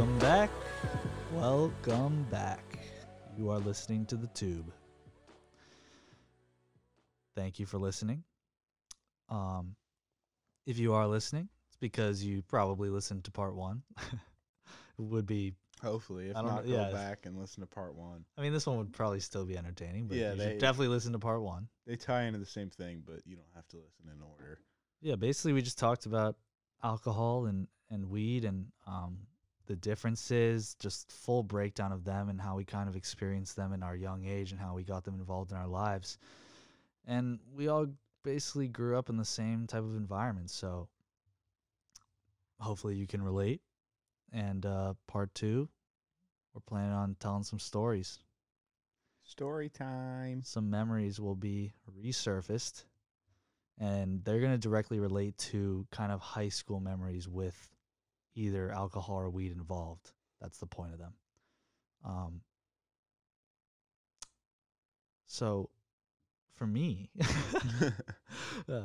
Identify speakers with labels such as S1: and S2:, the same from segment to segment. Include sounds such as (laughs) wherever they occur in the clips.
S1: Welcome back. Welcome back. You are listening to The Tube. Thank you for listening. Um, if you are listening, it's because you probably listened to part one. (laughs) it would be,
S2: Hopefully, if
S1: I don't
S2: not,
S1: know-
S2: go
S1: yeah.
S2: back and listen to part one.
S1: I mean, this one would probably still be entertaining, but
S2: Yeah,
S1: you
S2: they-
S1: should definitely listen to part one.
S2: They tie into the same thing, but you don't have to listen in order.
S1: Yeah, basically, we just talked about alcohol and, and weed and um, the differences, just full breakdown of them and how we kind of experienced them in our young age and how we got them involved in our lives. And we all basically grew up in the same type of environment. So hopefully you can relate. And uh, part two, we're planning on telling some stories.
S2: Story time.
S1: Some memories will be resurfaced and they're going to directly relate to kind of high school memories with either alcohol or weed involved. That's the point of them. Um, so for me, (laughs) uh,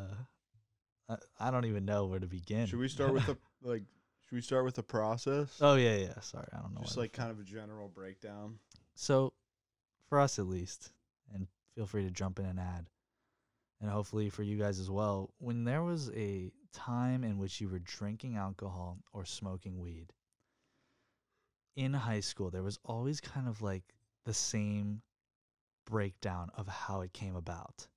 S1: I, I don't even know where to begin.
S2: Should we start with the like? Should we start with the process?
S1: oh yeah, yeah. Sorry, I don't know.
S2: Just like kind of a general breakdown.
S1: So, for us at least, and feel free to jump in and add, and hopefully for you guys as well, when there was a time in which you were drinking alcohol or smoking weed in high school, there was always kind of like the same breakdown of how it came about.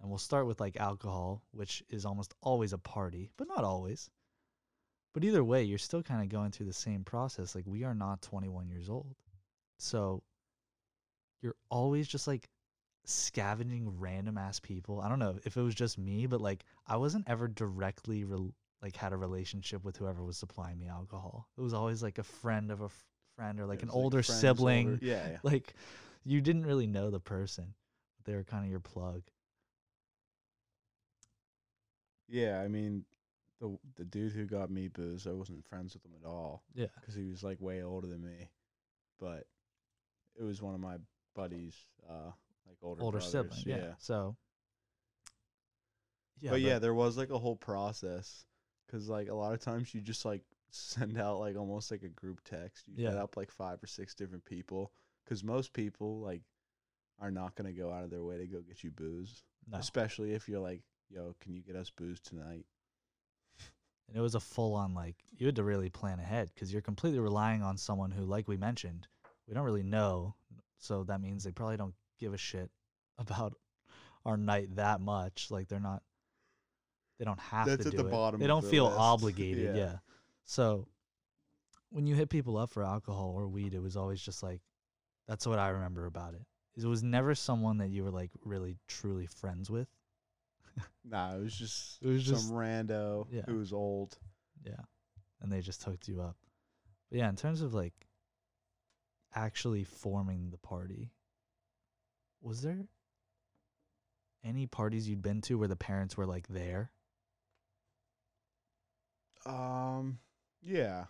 S1: And we'll start with like alcohol, which is almost always a party, but not always. But either way, you're still kind of going through the same process. Like, we are not 21 years old. So you're always just like scavenging random ass people. I don't know if it was just me, but like I wasn't ever directly rel like had a relationship with whoever was supplying me alcohol. It was always like a friend of a f- friend or like an
S2: was,
S1: older sibling.
S2: older- Yeah, yeah. (laughs)
S1: Like you didn't really know the person. They were kind of your plug.
S2: Yeah, I mean, the the dude who got me booze, I wasn't friends with him at all
S1: Yeah.
S2: because he was like way older than me. But it was one of my buddies, uh, like older
S1: older
S2: brothers,
S1: sibling. Yeah. So yeah,
S2: but yeah, there was like a whole process because like a lot of times you just like send out like almost like a group text. You
S1: Yeah.
S2: up like five or six different people because most people like are not gonna go out of their way to go get you booze,
S1: no.
S2: especially if you're like, "Yo, can you get us booze tonight?"
S1: And it was a full on like you had to really plan ahead because you're completely relying on someone who, like we mentioned, we don't really know. So that means they probably don't give a shit (laughs) about our night that much. Like they're not, they don't have
S2: That's
S1: to
S2: at
S1: do
S2: the
S1: it.
S2: bottom
S1: They don't
S2: the
S1: feel
S2: list. (laughs)
S1: obligated.
S2: Yeah.
S1: Yeah. So when you hit people up for alcohol or weed, it was always just like, that's what I remember about it. Is it was never someone that you were like really truly friends with.
S2: Nah, it was just (laughs)
S1: It was
S2: some
S1: just-
S2: rando
S1: Yeah.
S2: who was old.
S1: Yeah. And they just hooked you up. But yeah, in terms of like actually forming the party, was there any parties you'd been to where the parents were like there?
S2: Um, yeah,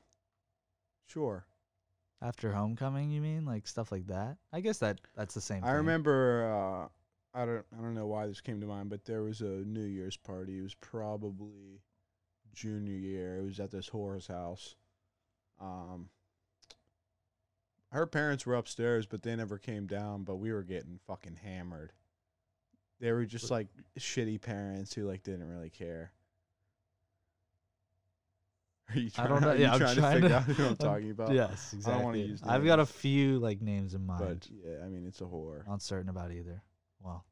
S2: sure.
S1: After homecoming, you mean? Like stuff like that? I guess that that's the same
S2: I
S1: thing.
S2: remember. Uh, I don't. I don't know why this came to mind, but there was a New Year's party. It was probably junior year. It was at this whore's house. Um, her parents were upstairs, but they never came down. But we were getting fucking hammered. They were just like shitty parents who like didn't really care. Are you
S1: I
S2: trying,
S1: don't know. Yeah, I'm
S2: trying,
S1: trying
S2: to figure
S1: to-
S2: out who I'm (laughs) talking about?
S1: Yes,
S2: I
S1: exactly.
S2: don't wanna use
S1: I've got a few like names in mind.
S2: But yeah, I mean, it's a whore.
S1: Not certain about either. Well,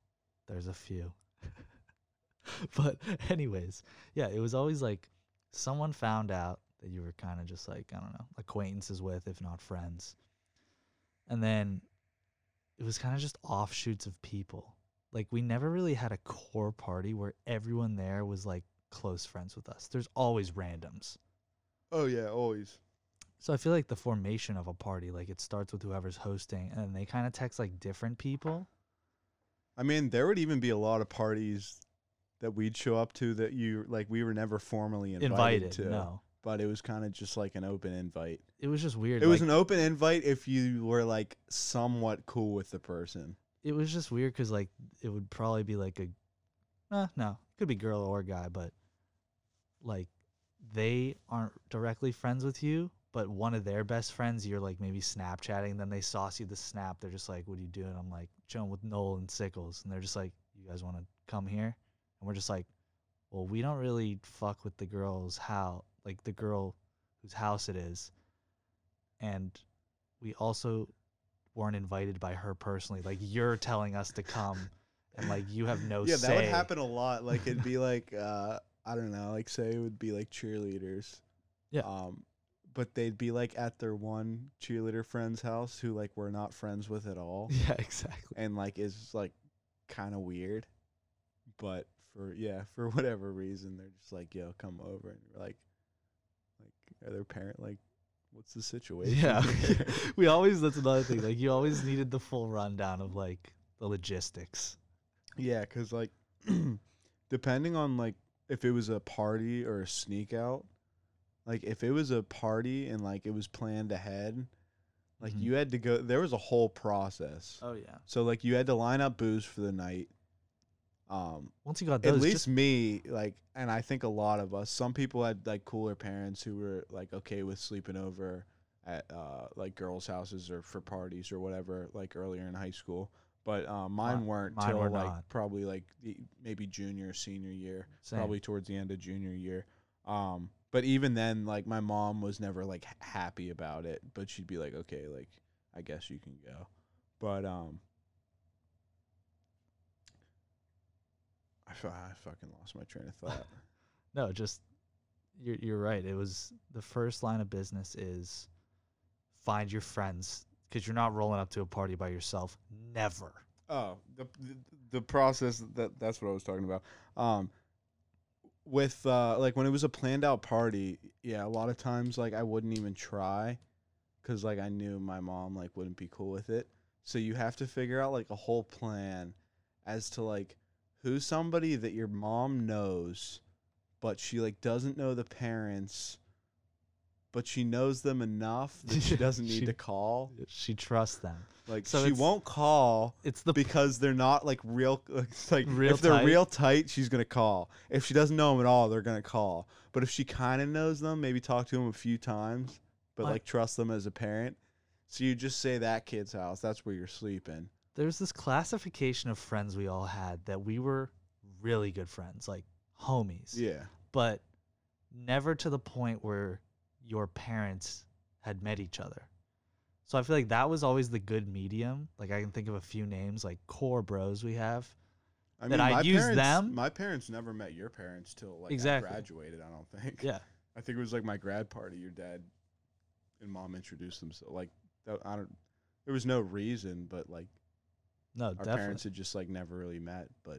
S1: there's a few. (laughs) but anyways, yeah, it was always like someone found out that you were kind of just like, I don't know, acquaintances with, if not friends. And then it was kind of just offshoots of people. Like we never really had a core party where everyone there was like close friends with us. There's always randoms.
S2: Oh yeah, always.
S1: So I feel like the formation of a party, like it starts with whoever's hosting, and they kind of text like different people.
S2: I mean, there would even be a lot of parties that we'd show up to that you like we were never formally invited,
S1: Invited,
S2: to,
S1: no.
S2: But it was kind of just like an open invite.
S1: It was just weird.
S2: It was
S1: like,
S2: an open invite if you were like somewhat cool with the person.
S1: it was just weird because like it would probably be like a, uh, no, could be girl or guy, but like they aren't directly friends with you, but one of their best friends, you're like maybe Snapchatting, then they sauce you the snap. They're just like, "What are you doing?" I'm like, "Chilling with Noel and Sickles," and they're just like, "You guys want to come here?" And we're just like, "Well, we don't really fuck with the girl's house, like the girl whose house it is, and we also weren't invited by her personally. Like you're telling us to come." And like you have no
S2: yeah,
S1: say.
S2: that would happen a lot. Like it'd be (laughs) like uh I don't know, like say it would be like cheerleaders.
S1: Yeah.
S2: Um but they'd be like at their one cheerleader friend's house who like we're not friends with at all. (laughs)
S1: Yeah, exactly.
S2: and like is like kind of weird. But for yeah, for (laughs) whatever reason they're just like, "Yo, come over." And you're like like are their parent like what's the situation?
S1: Yeah, (laughs) (laughs) we always. That's another thing. Like you always needed the full rundown of like the logistics.
S2: Yeah, because like (clears throat) depending on like if it was a party or a sneak out, like if it was a party and like it was planned ahead, like
S1: Mhm.
S2: you had to go. There was a whole process.
S1: Oh yeah.
S2: So like you had to line up booze for the night. Um,
S1: Once you got those,
S2: at least me, like, and I think a lot of us. Some people had like cooler parents who were like okay with sleeping over at uh, like girls' houses or for parties or whatever, like earlier in high school. But um, mine weren't
S1: mine
S2: till
S1: were
S2: like
S1: not.
S2: probably like the, maybe junior, senior year,
S1: same.
S2: probably towards the end of junior year. Um, but even then, like my mom was never like happy about it, but she'd be like, okay, like I guess you can go. But um, I, I fucking lost my train of thought. (laughs)
S1: no, just you're you're right. It was the first line of business is find your friends because you're not rolling up to a party by yourself. Never.
S2: Oh, the, the the process that that's what I was talking about. Um, with uh, like when it was a planned out party, yeah, a lot of times like I wouldn't even try, cause like I knew my mom like wouldn't be cool with it. So you have to figure out like a whole plan as to like who's somebody that your mom knows, but she like doesn't know the parents, but she knows them enough that she (laughs) doesn't need
S1: She-
S2: to call.
S1: She trusts them.
S2: Like
S1: So
S2: she won't call
S1: It's the
S2: because they're not like real (laughs) like
S1: Real
S2: if they're
S1: tight?
S2: real tight she's gonna call if she doesn't know them at all they're gonna call but if she kind of knows them maybe talk to them a few times but
S1: My-
S2: like trust them as a parent so you just say that kid's house that's where you're sleeping
S1: there's this classification of friends we all had that we were really good friends, like homies.
S2: yeah
S1: but never to the point where your parents had met each other. So I feel like that was always the good medium. Like I can think of a few names like core bros we have.
S2: I
S1: That I'd
S2: my
S1: use
S2: parents,
S1: them?
S2: my parents never met your parents till like
S1: Exactly.
S2: I graduated I don't think
S1: Yeah. (laughs)
S2: I think it was like my grad party your dad and mom introduced themselves like that, I don't there was no reason but like
S1: No,
S2: our
S1: definitely.
S2: parents had just like never really met but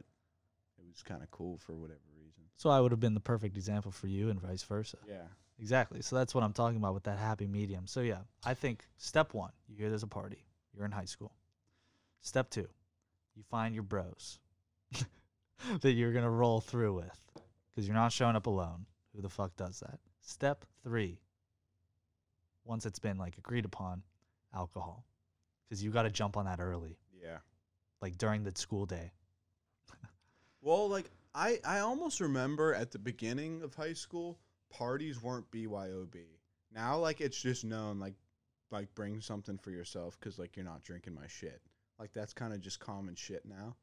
S2: it was kind of cool for whatever reason
S1: So I would have been the perfect example for you and vice versa.
S2: yeah
S1: Exactly. So that's what I'm talking about with that happy medium. So yeah, I think step 1, you hear there's a party. You're in high school. Step 2, you find your bros (laughs) that you're going to roll through with cuz you're not showing up alone. Who the fuck does that? Step 3, once it's been like agreed upon, alcohol. Cuz you got to jump on that early,
S2: yeah
S1: like during the school day.
S2: well like i i almost remember at the beginning of high school parties weren't byob now like it's just known like like bring something for yourself because like you're not drinking my shit. Like that's kind of just common shit now.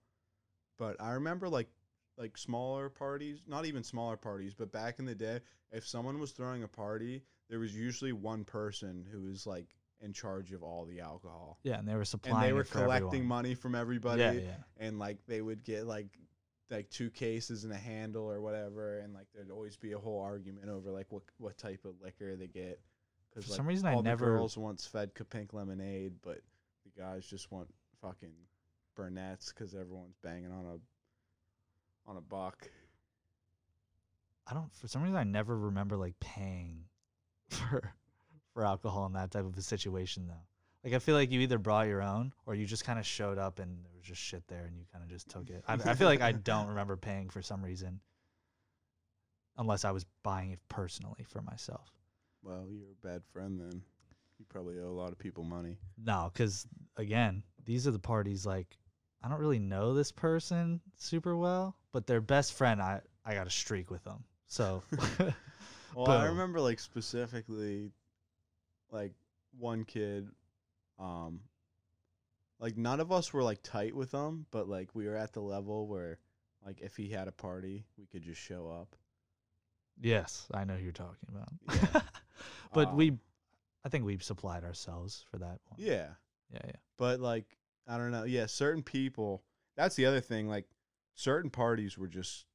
S2: But i remember like like smaller parties not even smaller parties but back in the day if someone was throwing a party there was usually one person who was like in charge of all the alcohol
S1: Yeah, and they were supplying
S2: and they were collecting
S1: everyone.
S2: money from everybody
S1: Yeah, yeah.
S2: and like they would get like like two cases and a handle or whatever and like there'd always be a whole argument over like what what type of liquor they get because
S1: For
S2: like
S1: some reason I
S2: all
S1: never-
S2: the girls once fed pink lemonade but the guys just want fucking Burnett's because everyone's banging on a on a buck
S1: I don't for some reason I never remember like paying (laughs) for for alcohol in that type of a situation though. Like I feel like you either brought your own or you just kind of showed up and there was just shit there and you kind of just took it. I, I feel like I (laughs) don't remember paying for some reason, unless I was buying it personally for myself.
S2: well you're a bad friend then you probably owe a lot of people money
S1: No, because again, these are the parties like I don't really know this person super well, but their best friend I I got a streak with them. So (laughs)
S2: well I remember like specifically like one kid, um, like none of us were like tight with him, but like we were at the level where, like, if he had a party, we could just show up.
S1: Yes, I know who you're talking about.
S2: Yeah. (laughs)
S1: but we,
S2: Um,
S1: I think we supplied ourselves for that one.
S2: Yeah,
S1: yeah, yeah.
S2: but like I don't know. Yeah, certain people. That's the other thing. Like certain parties were just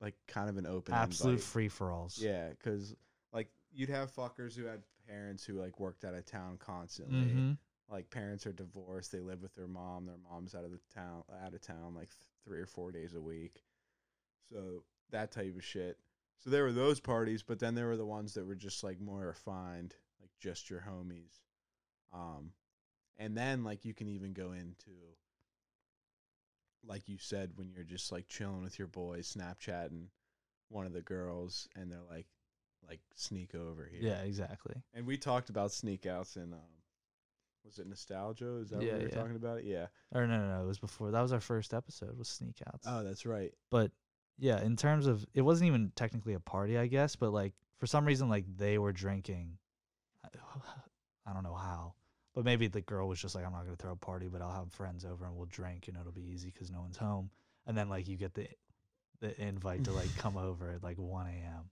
S2: like kind of an open
S1: Absolute free for alls.
S2: Yeah, because like you'd have fuckers who had parents who like worked out of town constantly.
S1: Mm-hmm.
S2: Like parents are divorced, they live with their mom. Their mom's out of the town, out of town like th- three or four days a week. So that type of shit. So there were those parties, but then there were the ones that were just like more refined, like just your homies. Um, and then like you can even go into, like you said, when you're just like chilling with your boys, Snapchatting one of the girls, and they're like, like sneak over here.
S1: Yeah, exactly.
S2: And we talked about sneak outs and um was it nostalgia? Is that
S1: Yeah,
S2: what we were
S1: yeah.
S2: talking about? Yeah.
S1: Or no, no, no. It was before. That was our first episode. Was sneak outs.
S2: Oh, that's right.
S1: but yeah, in terms of it wasn't even technically a party, I guess, but like for some reason, like they were drinking. I- (sighs) don't know how, but maybe the girl was just like, "I'm not gonna throw a party, but I'll have friends over and we'll drink, and it'll be easy because no one's home." And then like you get the the invite to like come (laughs) over at like 1 a.m.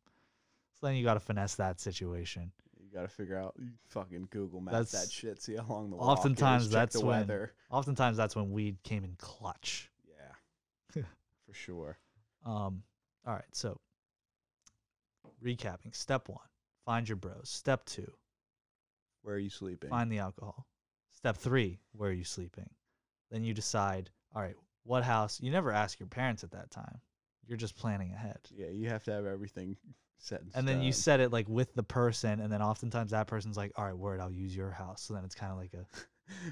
S1: Then you got to finesse that situation.
S2: You got to figure out you fucking Google Map that shit, see how long the walk
S1: oftentimes
S2: is,
S1: that's
S2: the
S1: when-
S2: weather.
S1: Oftentimes that's when weed came in clutch.
S2: Yeah. (laughs) For sure.
S1: Um, all right, so recapping: step one, find your bros. Step two,
S2: Where are you sleeping?
S1: find the alcohol. Step three, where are you sleeping? Then you decide, all right, what house? You never ask your parents at that time. You're just planning ahead.
S2: Yeah, you have to have everything set
S1: And then you
S2: stone.
S1: set it like with the person, and then oftentimes that person's like, all right, word, I'll use your house. So then it's kind of like a,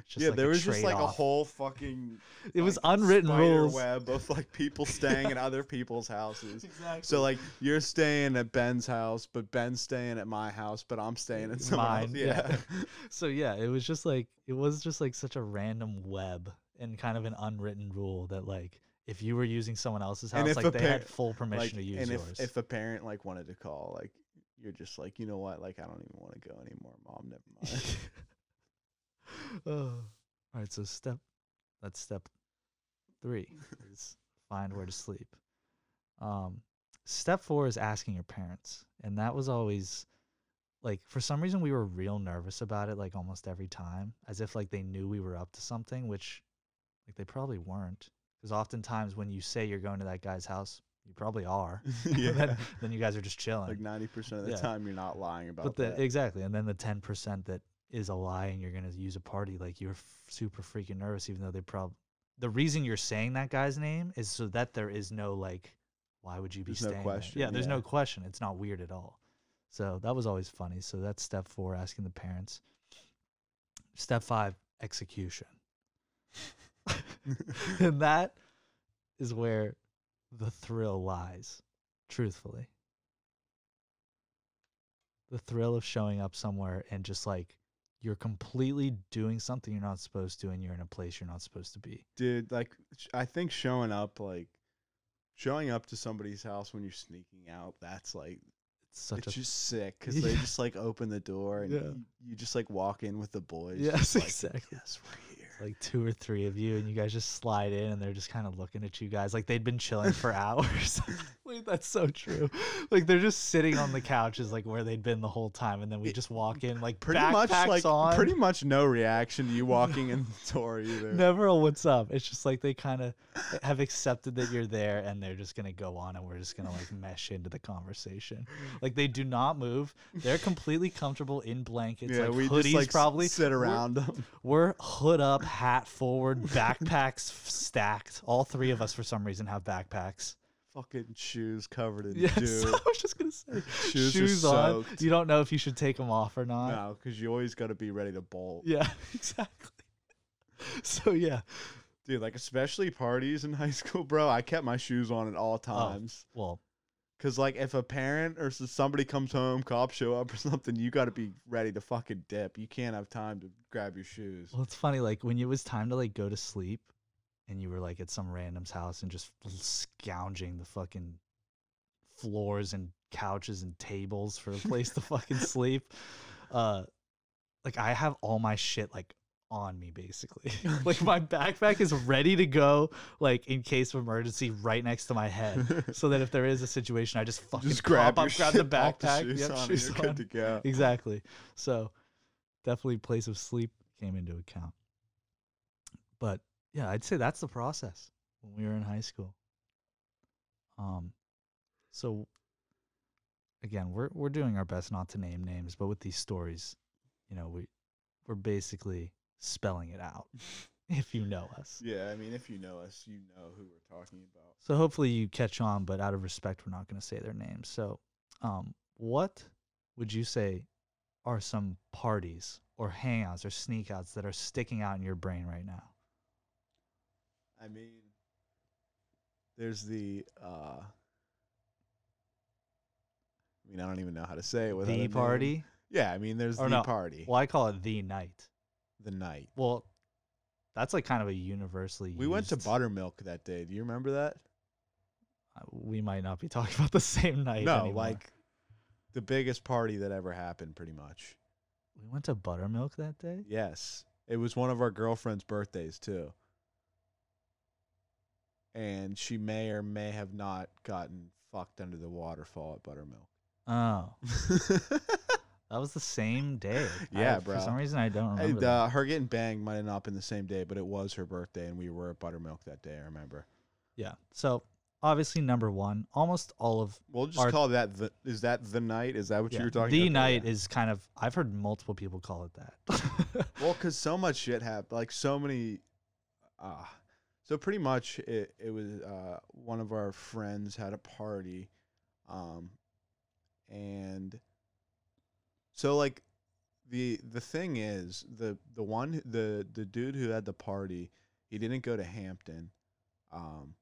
S1: just
S2: yeah,
S1: like
S2: there was just like a whole fucking
S1: it was unwritten rules.
S2: web of like people staying in other people's houses. (laughs)
S1: Exactly.
S2: So like you're staying at Ben's house, but Ben's staying at my house, but I'm staying at.
S1: Mine,
S2: Yeah.
S1: yeah. (laughs) so yeah, it was just like it was just like such a random web and kind of an unwritten rule that like if you were using someone else's house, like they
S2: par-
S1: had full permission
S2: like,
S1: to use
S2: and
S1: yours.
S2: if if a parent like wanted to call, like you're just like, you know what, like I don't even want to go anymore, mom. Never (laughs) mind.
S1: oh. All right, so step that's step three is find where to sleep. Um, step four is asking your parents, and that was always like for some reason we were real nervous about it, like almost every time, as if like they knew we were up to something, which like they probably weren't. Because oftentimes when you say you're going to that guy's house, you probably are. (laughs) (laughs)
S2: yeah.
S1: then, then you guys are just chilling.
S2: like ninety percent of the
S1: Yeah.
S2: time, you're not lying about
S1: But the
S2: that.
S1: exactly, and then the ten percent that is a lie, and you're gonna use a party like you're f- super freaking nervous, even though they probably the reason you're saying that guy's name is so that there is no like, why would you be
S2: There's no
S1: staying? there?
S2: question,
S1: Yeah, there's
S2: yeah.
S1: no question. It's not weird at all. So that was always funny. So that's step four, asking the parents. Step five, execution, (laughs) and that is where the thrill lies. Truthfully the thrill of showing up somewhere and just like you're completely doing something you're not supposed to and you're in a place you're not supposed to be.
S2: Dude, like sh- I think showing up, like showing up to somebody's house when you're sneaking out, that's like
S1: It's such
S2: it's
S1: a
S2: just sick because (laughs) they just like open the door and
S1: Yeah.
S2: you, you just like walk in with the boys.
S1: Yes,
S2: like,
S1: exactly.
S2: Yes, we're.
S1: Like two or three of you and you guys just slide in and they're just kind of looking at you guys like they'd been chilling for (laughs) hours. (laughs) like that's so true. Like they're just sitting on the couches like where they'd been the whole time and then we just walk in like
S2: pretty much like
S1: on.
S2: pretty much no reaction to you walking in the door (laughs) either.
S1: Never a what's up. It's just like they kind of have accepted that you're there and they're just going to go on and we're just going to like mesh into the conversation. Like they do not move. They're completely comfortable in blankets,
S2: yeah,
S1: like
S2: we
S1: hoodies
S2: just like
S1: probably.
S2: sit
S1: We're-
S2: around them.
S1: We're hood up, hat forward, (laughs) backpacks stacked. All three of us for some reason have backpacks.
S2: Fucking shoes covered in
S1: Yes, (laughs)
S2: dew.
S1: I was just to say
S2: Shoes
S1: shoes on.
S2: soaked.
S1: You don't know if you should take them off or not.
S2: No, because you always got to be ready to bolt.
S1: Yeah, (laughs) exactly. (laughs) So yeah,
S2: Dude, like especially parties in high school, bro. I kept my shoes on at all oh, times.
S1: well,
S2: Cause like if a parent or somebody comes home, cops show up or something, you got to be ready to fucking dip. You can't have time to grab your shoes.
S1: Well, it's funny. Like when it was time to like go to sleep, and you were like at some random's house and just scounging the fucking floors and couches and tables for a place to (laughs) fucking sleep. Uh, like I have all my shit like on me basically. (laughs) like my backpack is ready to go, like in case of emergency, right next to my head, (laughs) so that if there is a situation, I just fucking
S2: Just grab
S1: up, grab the backpack,
S2: shoes
S1: yep,
S2: on,
S1: shoes
S2: you're
S1: on.
S2: good to go.
S1: exactly. So definitely place of sleep came into account. But yeah, I'd say that's the process when we were in high school. Um so again, we're we're doing our best not to name names, but with these stories, you know, we we're basically spelling it out (laughs) (laughs) if you know us.
S2: Yeah, I mean, if you know us, you know who we're talking about.
S1: So hopefully you catch on, but out of respect, we're not going to say their names. So, um, what would you say are some parties or hangouts or sneakouts that are sticking out in your brain right now?
S2: I mean, there's the. uh I mean, I don't even know how to say it. without a
S1: the
S2: name.
S1: party?
S2: Yeah, I mean, there's
S1: Or
S2: the
S1: no,
S2: party,
S1: Well, I call it the night.
S2: the night.
S1: Well, that's like kind of a universally.
S2: We went to
S1: used-
S2: Buttermilk that day. Do you remember that?
S1: uh, We might not be (laughs) talking about the same night.
S2: no,
S1: anymore.
S2: like the biggest party that ever happened, pretty much.
S1: we went to Buttermilk that day.
S2: Yes. It was one of our girlfriend's birthdays too. And she may or may have not gotten fucked under the waterfall at Buttermilk.
S1: Oh, (laughs) that was the same day. I-
S2: Yeah,
S1: For some reason, I don't remember.
S2: uh, her getting banged might have not been the same day, but it was her birthday and we were at Buttermilk that day, I remember.
S1: Yeah. So obviously number one, almost all of
S2: We'll just
S1: Our-
S2: call that the is that the night? Is that what
S1: yeah,
S2: you were talking about?
S1: the
S2: about?
S1: night is kind of I've heard multiple people call it that.
S2: Well, because so much shit happened, like so many. Uh, so pretty much, it it was uh, one of our friends had a party, um, and so like the the thing is the the one the the dude who had the party, he didn't go to Hampton, um,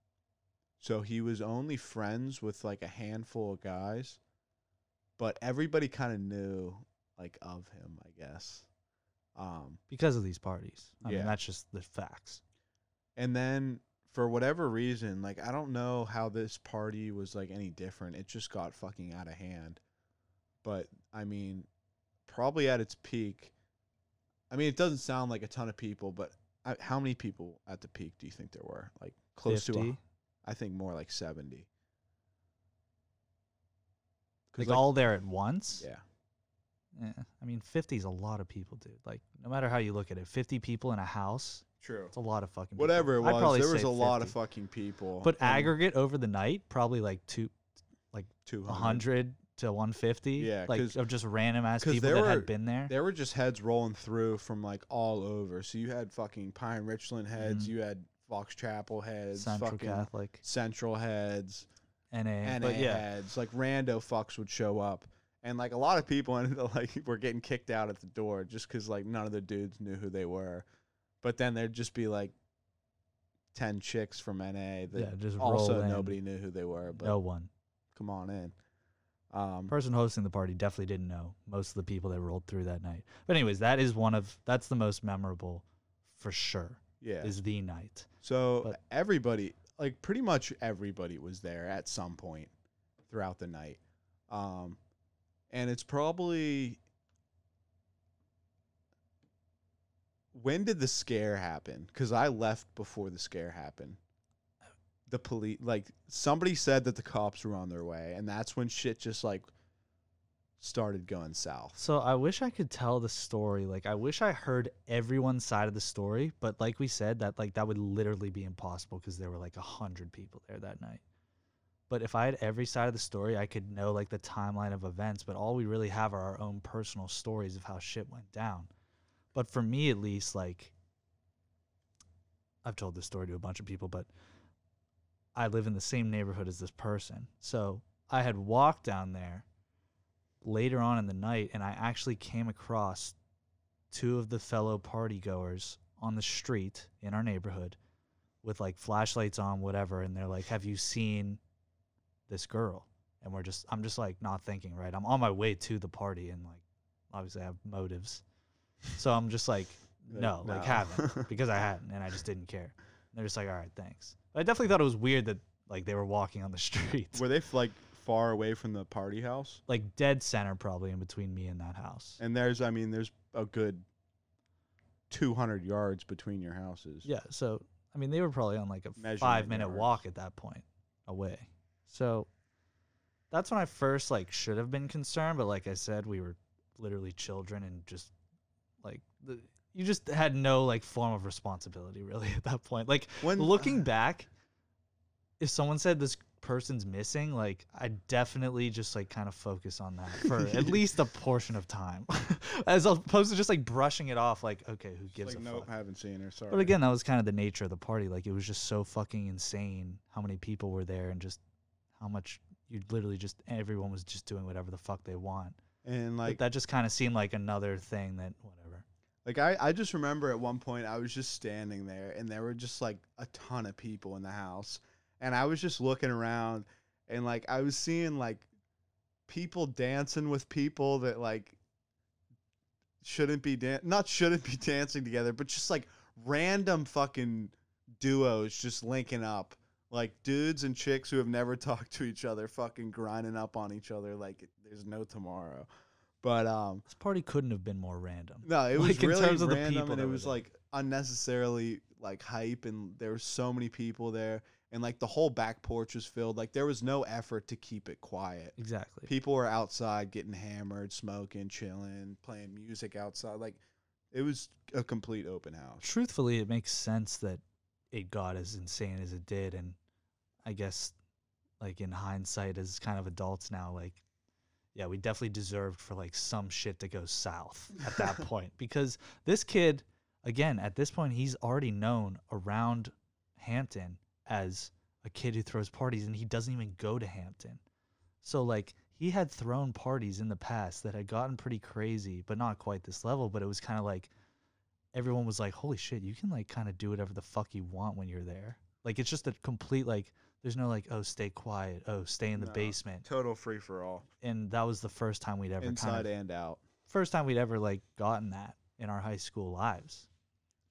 S2: so he was only friends with like a handful of guys, but everybody kind of knew like of him, I guess. Um,
S1: because of these parties. I
S2: Yeah.
S1: mean, that's just the facts.
S2: And then for whatever reason, like I don't know how this party was like any different. It just got fucking out of hand. But I mean, probably at its peak. I mean, it doesn't sound like a ton of people, but I, how many people at the peak do you think there were? Like close to,
S1: 50?
S2: a, I think more like seventy.
S1: like,
S2: like-
S1: all there at once.
S2: yeah,
S1: Eh, I mean, 50 is a lot of people, dude. Like, no matter how you look at it, 50 people in a house,
S2: true.
S1: it's a lot of fucking people.
S2: Whatever it
S1: I'd
S2: was,
S1: probably
S2: there was
S1: say
S2: a lot of
S1: 50.
S2: fucking people.
S1: But
S2: and
S1: aggregate over the night, probably like two, like
S2: 200.
S1: 100 to 150.
S2: Yeah,
S1: Like,
S2: 'cause-
S1: of just random ass
S2: 'cause
S1: people
S2: there
S1: that
S2: were-
S1: had been there.
S2: There were just heads rolling through from like all over. So you had fucking Pine Richland heads,
S1: Mhm.
S2: you had Fox Chapel heads,
S1: Central
S2: fucking
S1: Catholic,
S2: Central heads,
S1: NA.
S2: NA
S1: but yeah,
S2: heads. Like rando fucks would show up. And like a lot of people (laughs) ended up like were getting kicked out at the door just because like none of the dudes knew who they were. But then there'd just be like ten chicks from NA that
S1: yeah, just
S2: also
S1: in.
S2: nobody knew who they were. But
S1: No one.
S2: come on in. Um,
S1: person hosting the party definitely didn't know most of the people that rolled through that night. But anyways, that is one of that's the most memorable for sure.
S2: yeah.
S1: Is the night.
S2: So
S1: But-
S2: everybody, like pretty much everybody, was there at some point throughout the night, um, and it's probably when did the scare happen? Because I left before the scare happened. The police, like somebody said that the cops were on their way, and that's when shit just like started going south.
S1: So I wish I could tell the story. Like I wish I heard everyone's side of the story, but like we said, that like that would literally be impossible because there were like a hundred people there that night. But if I had every side of the story, I could know like the timeline of events. But all we really have are our own personal stories of how shit went down. But for me, at least, like I've told this story to a bunch of people, but I live in the same neighborhood as this person. So I had walked down there later on in the night and I actually came across two of the fellow party goers on the street in our neighborhood with like flashlights on whatever and they're like have you seen this girl? And we're just I'm just like not thinking right? I'm on my way to the party and like obviously I have motives so I'm just like
S2: Like,
S1: no, like haven't (laughs) because I hadn't and I just didn't care. They're just like, all right, thanks. But I definitely thought it was weird that like they were walking on the (laughs) street.
S2: Were they like far away from the party house.
S1: like dead center probably in between me and that house.
S2: And there's, I mean, there's a good 200 yards between your houses.
S1: Yeah, so I mean they were probably on like a five minute
S2: yards.
S1: walk at that point away. So that's when I first like should have been concerned, but like I said, we were literally children and just like the you just had no like form of responsibility (laughs) really at that point. Like
S2: When
S1: looking (sighs) back, if someone said this person's missing, like I definitely just like kind of focus on that for (laughs) at least a portion of time, (laughs) as opposed to just like brushing it off. Like, okay, who gives
S2: like,
S1: a
S2: nope,
S1: fuck?
S2: haven't seen her. Sorry.
S1: But again, that was kind of the nature of the party. Like, it was just so fucking insane how many people were there and just how much you literally just everyone was just doing whatever the fuck they want.
S2: and
S1: Like
S2: like,
S1: that just kind of seemed like another thing that whatever.
S2: Like I, I just remember at one point I was just standing there, and there were just like a ton of people in the house, and I was just looking around, and like I was seeing like people dancing with people that like shouldn't be dan- not shouldn't be (laughs) dancing together, but just like random fucking duos just linking up. Like dudes and chicks who have never (laughs) talked to each other fucking grinding up on each other like there's no tomorrow. But um
S1: This party couldn't have been more random.
S2: no, it (laughs) was
S1: Like, in
S2: really
S1: terms of the
S2: random
S1: people
S2: and it was
S1: there.
S2: like unnecessarily like hype and there were so many people there and like the whole back porch was filled. Like there was no effort to keep it quiet.
S1: Exactly.
S2: People were outside getting hammered, smoking, chilling, playing music outside. Like it was a complete open house.
S1: Truthfully, it makes sense that it got as insane as it did, and I guess, like in hindsight, as kind of adults now, like, yeah, we definitely deserved for like some shit to go south at that (laughs) point because this kid, again, at this point, he's already known around Hampton as a kid who throws parties, and he doesn't even go to Hampton. So like he had thrown parties in the past that had gotten pretty crazy, but not quite this level. But it was kind of like everyone was like, "Holy shit, you can like kind of do whatever the fuck you want when you're there." Like it's just a complete like. There's no like, oh, stay quiet. Oh, stay in the
S2: No.
S1: basement.
S2: Total free for all.
S1: And that was the first time we'd ever kind
S2: Inside
S1: of
S2: and out.
S1: first time we'd ever like gotten that in our high school lives.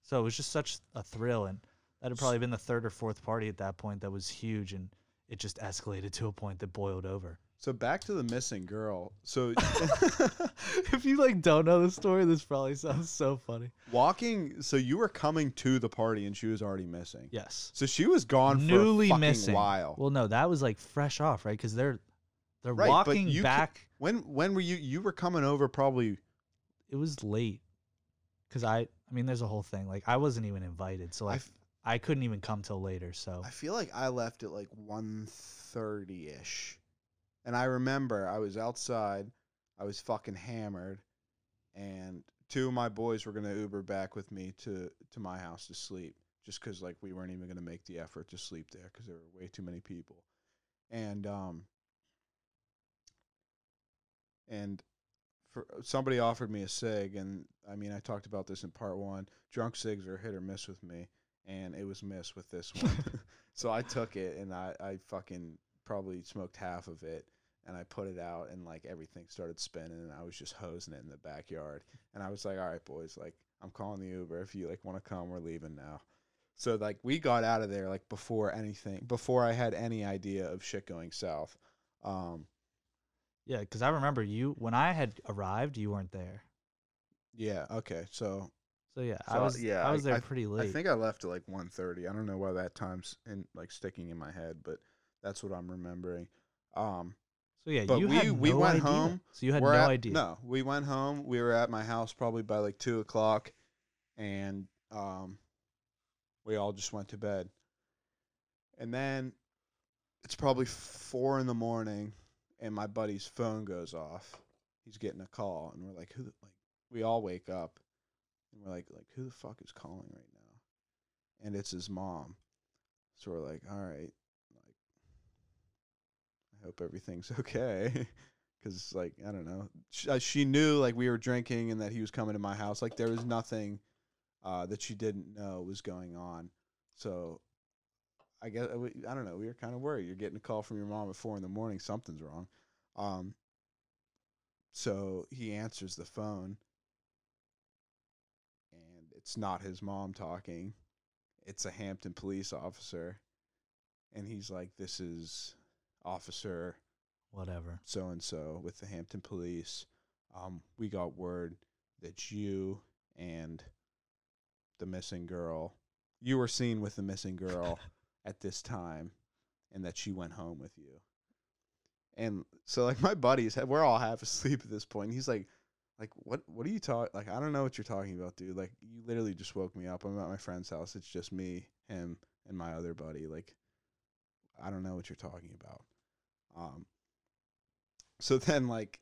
S1: So it was just such a thrill, and that had probably been the third or fourth party at that point that was huge, and it just escalated to a point that boiled over.
S2: So back to the missing girl. So (laughs)
S1: if you like don't know the story, this probably sounds so funny.
S2: walking so you were coming to the party and she was already missing.
S1: Yes,
S2: So she was gone
S1: newly
S2: for a fucking
S1: missing.
S2: while.
S1: Well, no, that was like fresh off, right? Because they're they're
S2: Right, but
S1: walking
S2: you ca-
S1: back.
S2: when when were you you were coming over probably
S1: it was late. Cause I, I mean, there's a whole thing. Like I wasn't even invited, so
S2: I,
S1: like
S2: f-
S1: I couldn't even come till later. So
S2: I feel like I left at like 1.30ish. And I remember I was outside, I was fucking hammered, and two of my boys were gonna Uber back with me to to my house to sleep, just because like we weren't even gonna make the effort to sleep there because there were way too many people, and um, and for somebody offered me a cig, and I mean I talked about this in part one. Drunk cigs are hit or miss with me, and it was miss with this one. (laughs) so I took it and I I fucking probably smoked half of it and I put it out and like everything started spinning and I was just hosing it in the backyard. And I was like, all right, boys, like I'm calling the Uber. If you like want to come, we're leaving now. So like we got out of there like before anything, before I had any idea of shit going south. Um,
S1: yeah, because I remember you when I had arrived, you weren't there.
S2: yeah, okay. So
S1: So yeah, I was
S2: yeah,
S1: I was
S2: I-
S1: there pretty late.
S2: I think I left at like 1.30. I don't know why that time's in like sticking in my head, but that's what I'm remembering. Um,
S1: so yeah,
S2: but
S1: you
S2: we-
S1: had
S2: we went
S1: idea.
S2: home,
S1: So you had no
S2: at-
S1: idea.
S2: No, we went home. We were at my house probably by like two o'clock, and um, we all just went to bed. And then it's probably four in the morning, and my buddy's phone goes off. He's getting a call, and we're like, "Who?" The, like, we all wake up, and we're like, "Like, who the fuck is calling right now?" And it's his mom. So we're like, "All right." I hope everything's (laughs) okay. Cause like I don't know, she, uh, she knew like we were drinking and that he was coming to my house. Like there was nothing uh, that she didn't know was going on. So I guess uh, I don't know. We were kind of worried. You're getting a call from your mom at four in the morning. Something's wrong. Um. So he answers the phone, and it's not his mom talking. It's a Hampton police officer, and he's like, "This is Officer
S1: whatever.
S2: so and so with the Hampton police. Um, we got word that you and the missing girl, you were seen with the missing girl (laughs) at this time, and that she went home with you. And so, like my buddies, we're all half asleep at this point. He's like, "Like what? What are you talking? Like I don't know what you're talking about, dude. Like you literally just woke me up. I'm at my friend's house. It's just me, him, and my other buddy. Like I don't know what you're talking about." Um, so then like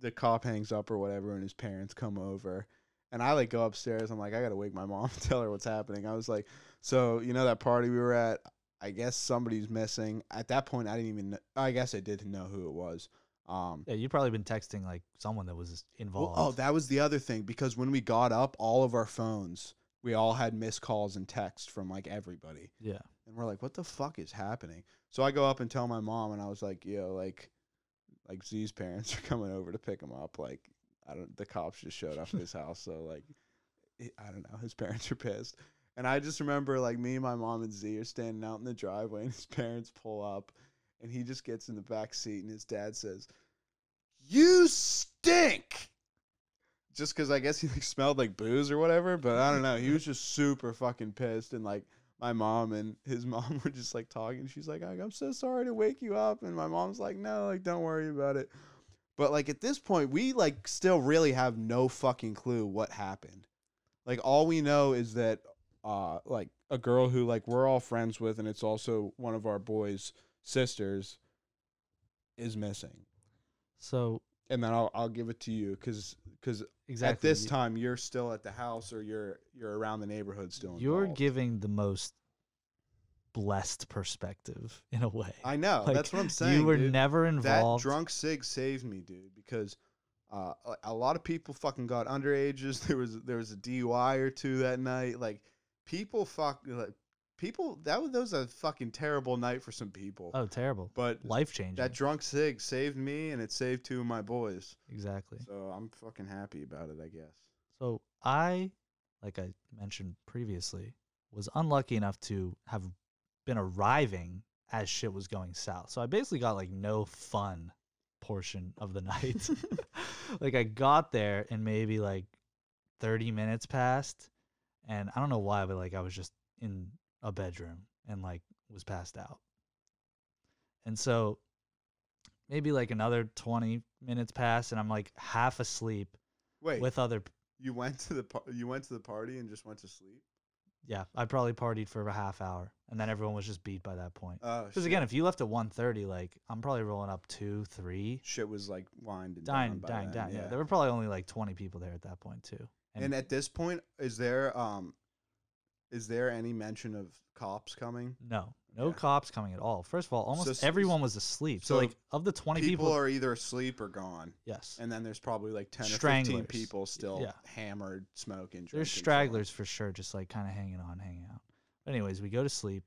S2: the cop hangs up or whatever and his parents come over and I like go upstairs. I'm like, I gotta wake my mom and (laughs) tell her what's happening. I was like, so you know that party we were at? I guess somebody's missing. At that point, I didn't even. Know, I guess I did know who it was. Um,
S1: Yeah, you'd probably been texting like someone that was
S2: well,
S1: involved.
S2: oh, that was the other thing because when we got up, all of our phones, we all had missed calls and texts from like everybody.
S1: yeah.
S2: And we're like, "What the fuck is happening?" So I go up and tell my mom, and I was like, "Yo, like, like Z's parents (laughs) are coming over to pick him up. Like, I don't. The cops just showed up at his house, so like, I don't know. His (laughs) parents are pissed." And I just remember like me, and my mom, and Z are standing out in the driveway, and his (laughs) parents pull up, and he just gets in the back seat, and his dad says, "You stink." Just because I guess he like smelled like booze or whatever, but I don't know. He was just super fucking pissed, and like my mom and his (laughs) mom were just like talking. She's like, I'm so sorry to wake you up. And my mom's like, no, like, don't worry about it. But like at this point, we like still really have no fucking clue what happened. Like all we know is that uh like a girl who like we're all friends with and it's also one of our boys' sisters is missing.
S1: So
S2: And then I'll I'll give it to you cuz cuz
S1: exactly
S2: at this time you're still at the house or you're you're around the neighborhood still
S1: you're giving the most blessed perspective (laughs) in a way.
S2: I know.
S1: Like,
S2: that's what I'm saying.
S1: you were
S2: dude.
S1: never involved.
S2: That drunk sig saved me, dude, because uh, a- a lot of people fucking got underages. (laughs) There was there was a DUI or two that night. Like people fuck like people that was that was a fucking terrible night for some people.
S1: oh, terrible.
S2: but
S1: Life changing.
S2: that drunk sig saved me and it saved two of my boys.
S1: exactly.
S2: So I'm fucking happy about it, I guess.
S1: So I, like I mentioned previously, was unlucky enough to have been arriving as shit was going south. So I basically got like no fun portion of the night. (laughs) (laughs) like I got there and maybe like 30 minutes passed and I don't know why but like I was just in a bedroom and like was passed out. And so maybe like another 20 minutes passed and I'm like half asleep
S2: Wait,
S1: with other
S2: you went to the par- you went to the party and just went to sleep?
S1: Yeah, I probably partied for a half hour, and then everyone was just beat by that point.
S2: Oh,
S1: Because again, if you left at 1.30, like I'm probably rolling up two, three,
S2: shit was like winding
S1: dying,
S2: down. by
S1: dying,
S2: then,
S1: dying. Yeah. there were probably only like 20 people there at that point too.
S2: And at this point, is there um, is there any mention of cops coming?
S1: no, no
S2: Yeah.
S1: cops coming at all. First of all, almost
S2: s-
S1: everyone was asleep. So,
S2: so
S1: like of the 20
S2: people,
S1: people,
S2: are either asleep or gone,
S1: yes,
S2: and then there's probably like ten or fifteen
S1: Stranglers.
S2: people still
S1: Yeah.
S2: hammered, smoking.
S1: there's
S2: drinking,
S1: stragglers for sure, just like kind of hanging on, hanging out. But anyways, we go to sleep.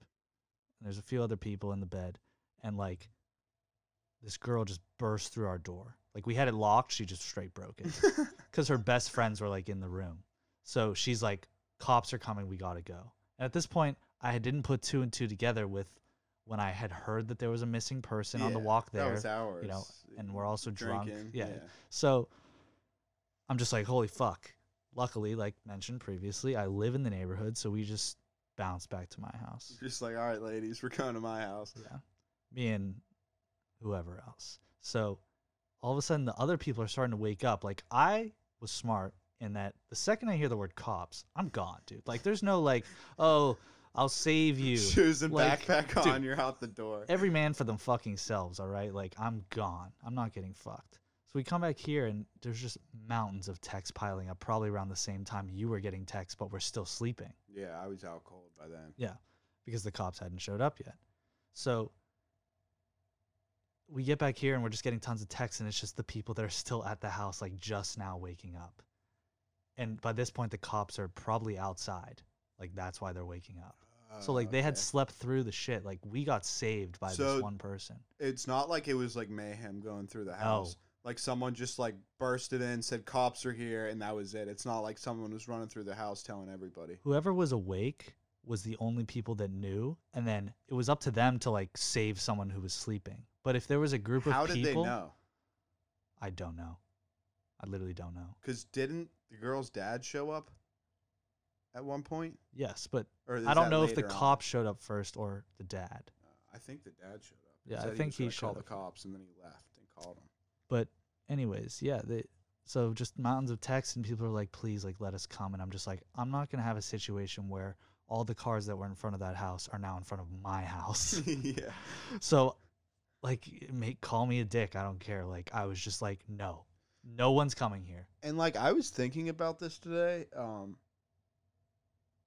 S1: And there's a few other people in the bed, and like this girl just burst through our door. Like we had it locked, she just straight broke it. (laughs)
S2: chilling.
S1: because her best friends were like in the room. So she's like, "Cops are coming. We gotta go." And at this point, I didn't put two and two together with when I had heard that there was a missing person on the
S2: Yeah,
S1: walk
S2: That
S1: there.
S2: was ours.
S1: know, and we're also drunk.
S2: Drinking,
S1: Yeah. So I'm just like, "Holy fuck!" Luckily, like mentioned previously, I live in the neighborhood, so we just bounced back to my house.
S2: Just like, all right, ladies, we're going to my house.
S1: Yeah, me and whoever else. So all of a sudden, the other people are starting to wake up. Like I was smart in that the second I hear the word cops, I'm gone, dude. Like there's no like, oh, I'll save you. (laughs)
S2: Shoes and
S1: Like,
S2: backpack
S1: dude,
S2: on, you're out the door.
S1: Every man for them fucking selves, all right? Like I'm gone. I'm not getting fucked. So we come back here and there's just mountains of texts piling up, probably around the same time you were getting texts, but we're still sleeping.
S2: Yeah, I was out cold by then.
S1: Yeah, because the cops hadn't showed up yet. So we get back here and we're just getting tons of texts, and it's just the people that are still at the house, like just now waking up. And by this point, the cops are probably outside. Like that's why they're waking up. So like they had
S2: okay.
S1: slept through the shit. Like we got saved by
S2: So-
S1: this one person.
S2: It's not like it was like mayhem going through the house. Like someone just like bursted in, said cops are here, and that was it. It's not like someone was running through the house telling everybody.
S1: Whoever was awake was the only people that knew, and then it was up to them to like save someone who was sleeping. But if there was a group of
S2: How did
S1: people,
S2: they know?
S1: I don't know. I literally don't know.
S2: Because didn't the girl's dad show up at one point?
S1: Yes, but I don't know if the
S2: on?
S1: cops showed up first or the dad.
S2: Uh, I think the dad showed up.
S1: Yeah, I think he
S2: gonna call
S1: showed
S2: the cops, and then he left and called them.
S1: But anyways, yeah, they so just mountains of text and people are like, please, like let us come. And I'm just like, I'm not gonna have a situation where all the cars that were in front of that house are now in front of my house. (laughs)
S2: yeah.
S1: so like make call me a dick. I don't care. Like I was just like, no. No one's coming here.
S2: And like I was thinking about this today. Um,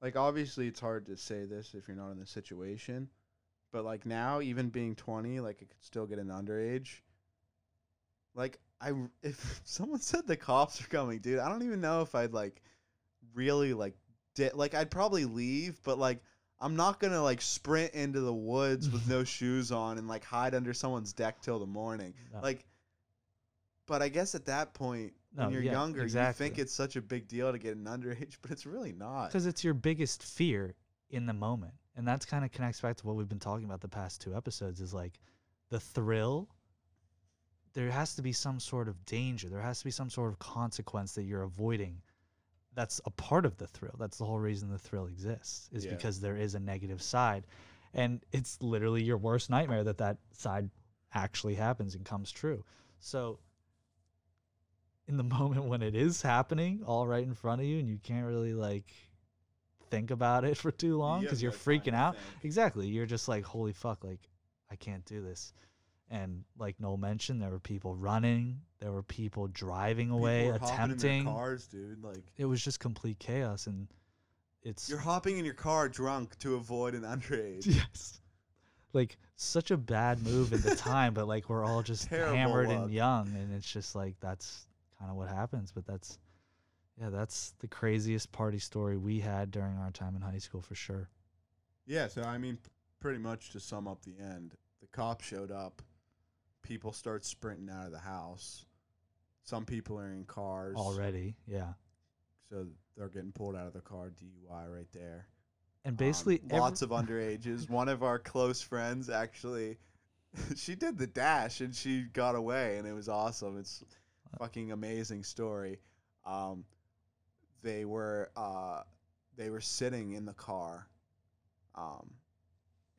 S2: like obviously it's hard to say this if you're not in the situation, but like now, even being 20, like it could still get an underage. Like I (laughs) if someone said the cops are coming, dude, I don't even know if I'd like really like di- like I'd probably leave, but like. I'm not gonna like sprint into the woods with (laughs) no shoes on and like hide under someone's deck till the morning.
S1: No.
S2: Like, but I guess at that point,
S1: No,
S2: when you're
S1: yeah,
S2: younger,
S1: exactly.
S2: you think it's such a big deal to get an underage, (laughs) but it's really not.
S1: because it's your biggest fear in the moment and that's kind of connects back to what we've been talking about the past two episodes is like the thrill there has to be some sort of danger there has to be some sort of consequence that you're avoiding that's a part of the thrill that's the whole reason the thrill exists is
S2: Yeah.
S1: because there is a negative side and it's literally your worst nightmare that that side actually happens and comes true so in the (laughs) moment when it is happening all right in front of you and you can't really like think about it (laughs) for too long because you're
S2: no time
S1: freaking out exactly you're just like holy fuck like i can't do this and like noel mentioned there were people running there were people driving away
S2: People were in their
S1: attempting
S2: cars, dude. Like
S1: it was just complete chaos and it's
S2: you're hopping in your car drunk to avoid an (laughs) underage.
S1: yes like such a bad move at the time but like we're all just
S2: Terrible
S1: hammered
S2: luck.
S1: and young and it's just like that's kind of what happens but that's yeah that's the craziest party story we had during our time in high school for sure
S2: Yeah, so I mean, p- pretty much to sum up the end, the cops showed up. People start sprinting out of the house. Some people are in cars
S1: already yeah
S2: so they're getting pulled out of the car. DUI right there.
S1: and
S2: Um,
S1: basically every-
S2: lots of underages. (laughs) One of our close friends actually, (laughs) she did the dash and she got away, and it was awesome. It's (laughs) fucking amazing story. Um, they were uh, they were sitting in the car, um,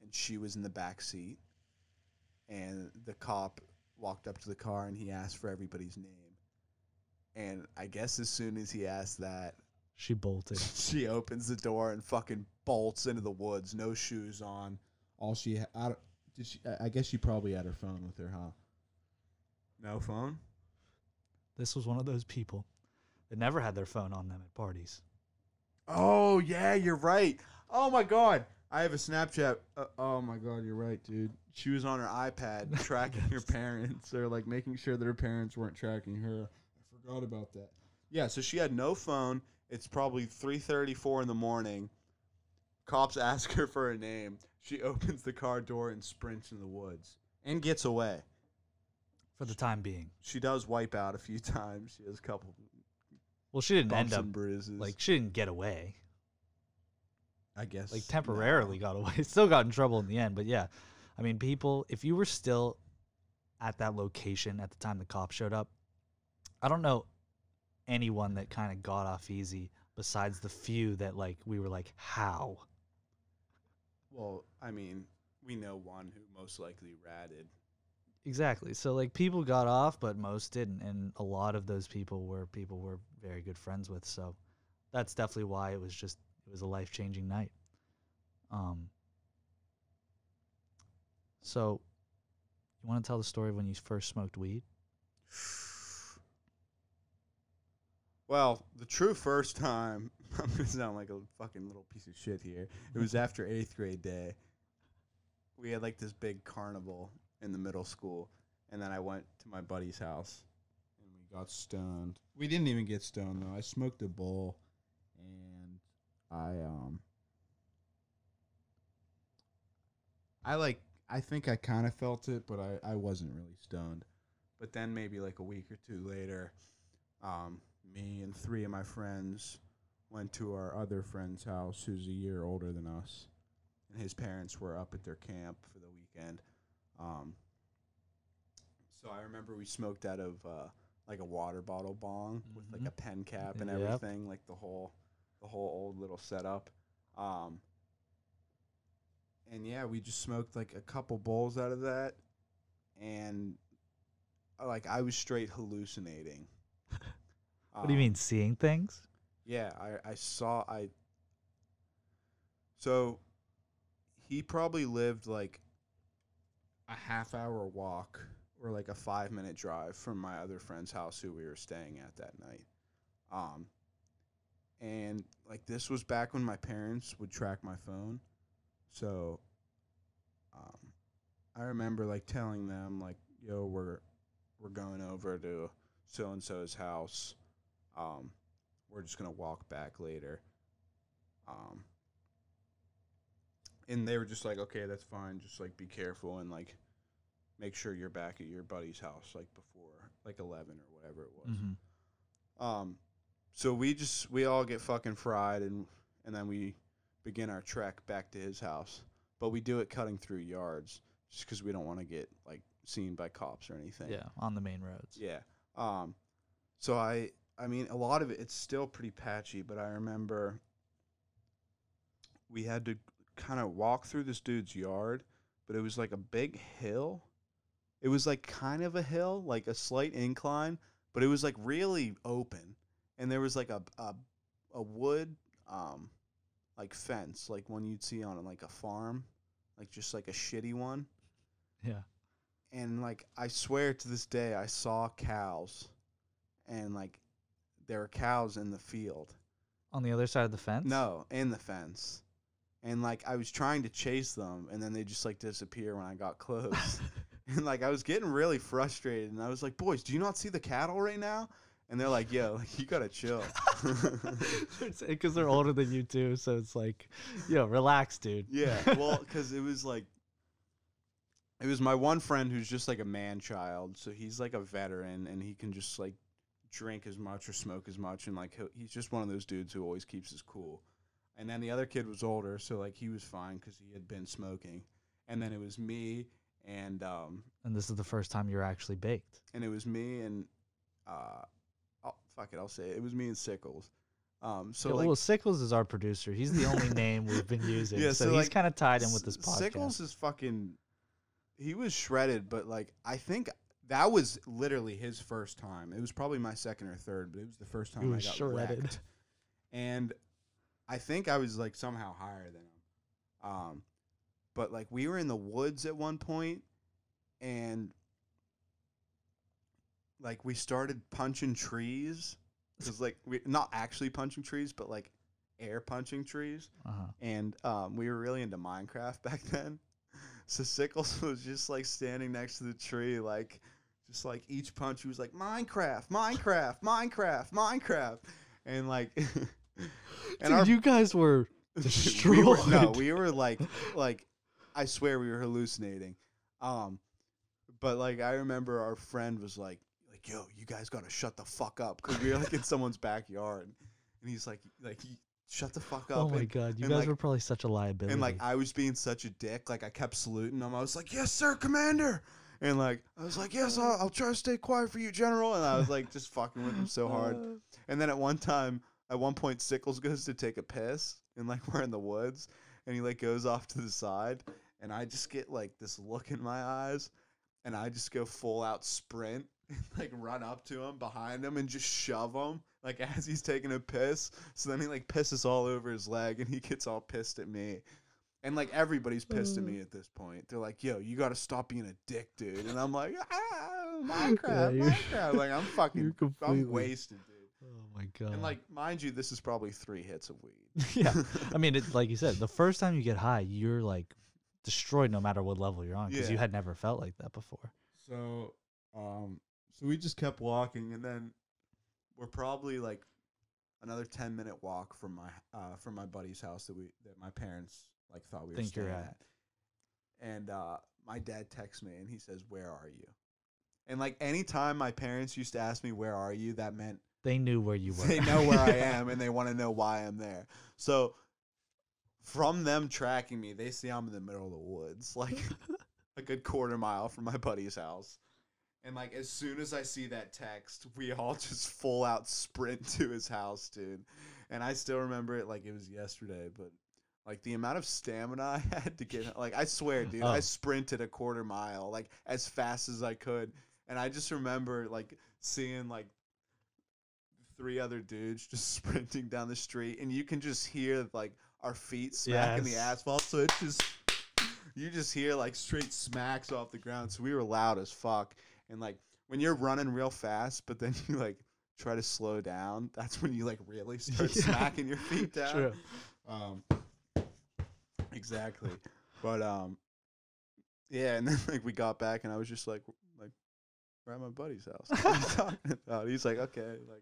S2: and she was in the back seat, and the cop walked up to the car and he asked for everybody's name. And I guess as soon as he asked that,
S1: she bolted (laughs)
S2: she opens the door and fucking bolts into the woods, no shoes on. All she had, I, did she, I- I guess she probably had her phone with her, huh? No phone.
S1: This was one of those people that never had their phone on them at parties
S2: Oh yeah, you're right. Oh my god, I have a Snapchat. Uh, oh my god, you're right, dude. She was on her iPad (laughs) tracking her parents, or like making sure that her parents weren't tracking her. I forgot about that. Yeah, so she had no phone. It's probably three thirty, four in the morning. Cops (laughs) ask her for a name. She opens the car door and sprints in the woods and gets away.
S1: For the time being
S2: She does wipe out a few (laughs) times. She has a couple
S1: well she didn't
S2: bumps
S1: end up
S2: and bruises.
S1: like she didn't get away
S2: I guess
S1: like temporarily got away. (laughs) Still got in trouble in the end, but yeah. I mean, people, if you were still at that location at the time the cops showed up, I don't know anyone that kind of got off easy besides the few that like we were like, how?
S2: Well, I mean, we know one who most likely ratted.
S1: Exactly. So like people got off, but most didn't, and a lot of those people were people we're very good friends with. So that's definitely why it was just it was a life changing night. Um. So, you want to tell the story of when you first smoked weed?
S2: Well, the true first time, (laughs) I'm gonna sound like a fucking little piece of shit here. It was (laughs) after eighth grade day. We had like this big carnival in the middle school, and then I went to my buddy's house, and we got stoned. We didn't even get stoned though. I smoked a bowl, and I um, I like. I think I kind of felt it, but I I wasn't really stoned. But then maybe like a week or two later, um, me and three of my friends went to our other friend's house who's a year older than us and his parents were up at their camp for the weekend um, So I remember we smoked out of uh, like a water bottle bong with like a pen cap and
S1: Yep.
S2: everything, like the whole the whole old little setup. Um, and yeah, we just smoked like a couple bowls out of that, and uh, like I was straight hallucinating. (laughs)
S1: What do you
S2: Um,
S1: mean, seeing things?
S2: yeah, I, I saw I so he probably lived like a half hour walk or like a five minute drive from my other friend's house who we were staying at that night. Um and like this was back when my parents would track my phone. So um I remember like telling them like, yo, we're we're going over to so and so's house. Um we're just gonna walk back later. Um, and they were just like, okay, that's fine. Just like be careful and like make sure you're back at your buddy's house like before like eleven or whatever it was.
S1: hmm
S2: Um, so we just we all get fucking fried and and then we begin our trek back to his house. But we do it cutting through yards just because we don't want to get like seen by cops or anything.
S1: Yeah, on the main roads.
S2: Yeah. Um, so I, I mean, a lot of it, it's still pretty patchy, but I remember we had to kind of walk through this dude's yard, but it was like a big hill. It was like kind of a hill, like a slight incline, but it was like really open. And there was like a, a, a wood, um, like fence, like one you'd see on like a farm, like just like a shitty one
S1: Yeah.
S2: and like I swear to this day I saw cows and like there were cows in the field.
S1: On the other side of the fence?
S2: No, in the fence. And like I was trying to chase them and then they just like disappear when I got close. (laughs) and like I was getting really frustrated and I was like, "Boys, do you not see the cattle right now?" And they're like, "Yo, like, you got to chill." (laughs) (laughs)
S1: Because they're older than you too, so it's like, yo, relax, dude.
S2: Yeah, well, because it was like, it was my one friend who's just like a man child, so he's like a veteran and he can just like drink as much or smoke as much, and like he'll, he's just one of those dudes who always keeps his cool. And then the other kid was older, so like he was fine because he had been smoking. And then it was me and um
S1: and this is the first time you're actually baked.
S2: and it was me and uh, oh fuck it, I'll say it. It was me and Sickles. Um, so
S1: So
S2: like
S1: well, Sickles is our producer. He's the only name we've been (laughs) using.
S2: Yeah,
S1: so,
S2: so,
S1: he's
S2: like,
S1: kind of tied in with this
S2: S-
S1: podcast.
S2: Sickles is fucking. He was shredded, but like I think that was literally his first time. It was probably my second or third, but it was the first time I
S1: was
S2: got
S1: shredded.
S2: wrecked. And I think I was like somehow higher than him. Um, but like we were in the woods at one point, and like we started punching trees. Because like we not actually punching trees, but like air punching trees
S1: uh-huh.
S2: and um, we were really into Minecraft (laughs) back then. So Sickles (laughs) was just like standing next to the tree, like just like each punch, he was like Minecraft, Minecraft, Minecraft, Minecraft, and like, (laughs) (laughs)
S1: Dude,
S2: our
S1: you guys were (laughs)
S2: we were, no, we were like, like, I swear we were hallucinating. Um, but like I remember our friend was like, like, yo, you guys gotta shut the fuck up because we were like in (laughs) someone's backyard, and he's like, like, shut the fuck up.
S1: Oh my
S2: and,
S1: god, you guys
S2: like-
S1: were probably such a liability.
S2: and like I was being such a dick, like I kept saluting him. I was like, "Yes, sir, Commander," and like I was like, "Yes, I'll, I'll try to stay quiet for you, General." And I was like just fucking with him so hard. And then at one time, at one point, Sickles goes to take a piss, and like (laughs) we're in the woods, and he like goes off to the side, and I just get like this look in my eyes, and I just go full out sprint, (laughs) and like run up to him behind him and just shove him like (laughs) as he's taking a piss. So then he like pisses all over his leg, and he gets all pissed at me. And like everybody's pissed at me at this point. They're like, "Yo, you got to stop being a dick, dude." And I'm like, "Ah, Minecraft,
S1: you're-
S2: Minecraft." Like I'm fucking. I'm wasted, dude.
S1: My god.
S2: And like, mind you, this is probably three hits of weed. (laughs)
S1: yeah, (laughs) I mean, it, like you said, the first time you get high, you're like destroyed no matter what level you're on because you had never felt like that before.
S2: So, um, so we just kept walking, and then we're probably like another ten minute walk from my uh from my buddy's house that we that my parents like thought we were
S1: Think you're
S2: staying
S1: at.
S2: at. And uh, my dad texts me, and he says, "Where are you?" And like anytime my parents used to ask me, "Where are you?" that meant
S1: They knew where you were.
S2: they know where I (laughs) am and they want to know why I'm there. So from them tracking me, they see I'm in the middle of the woods, (laughs) like a good quarter mile from my buddy's house. And like as soon as I see that text, we all just full out sprint to his house, dude. And I still remember it like it was yesterday, but like the amount of stamina (laughs) I had to get like I swear, dude, I
S1: Oh.
S2: sprinted a quarter mile like as fast as I could. And I just remember like seeing like three other dudes (laughs) just sprinting down the street and you can just hear like our feet smacking the asphalt. So it's just you just hear like straight smacks off the ground. So we were loud as fuck. And like when you're running real fast but then (laughs) you like try to slow down that's when you like really (laughs) start
S1: Yeah.
S2: smacking your feet down.
S1: True.
S2: um exactly. But um yeah and then like we got back and i was just like like we're at my buddy's house. What are you talking about? He's like okay like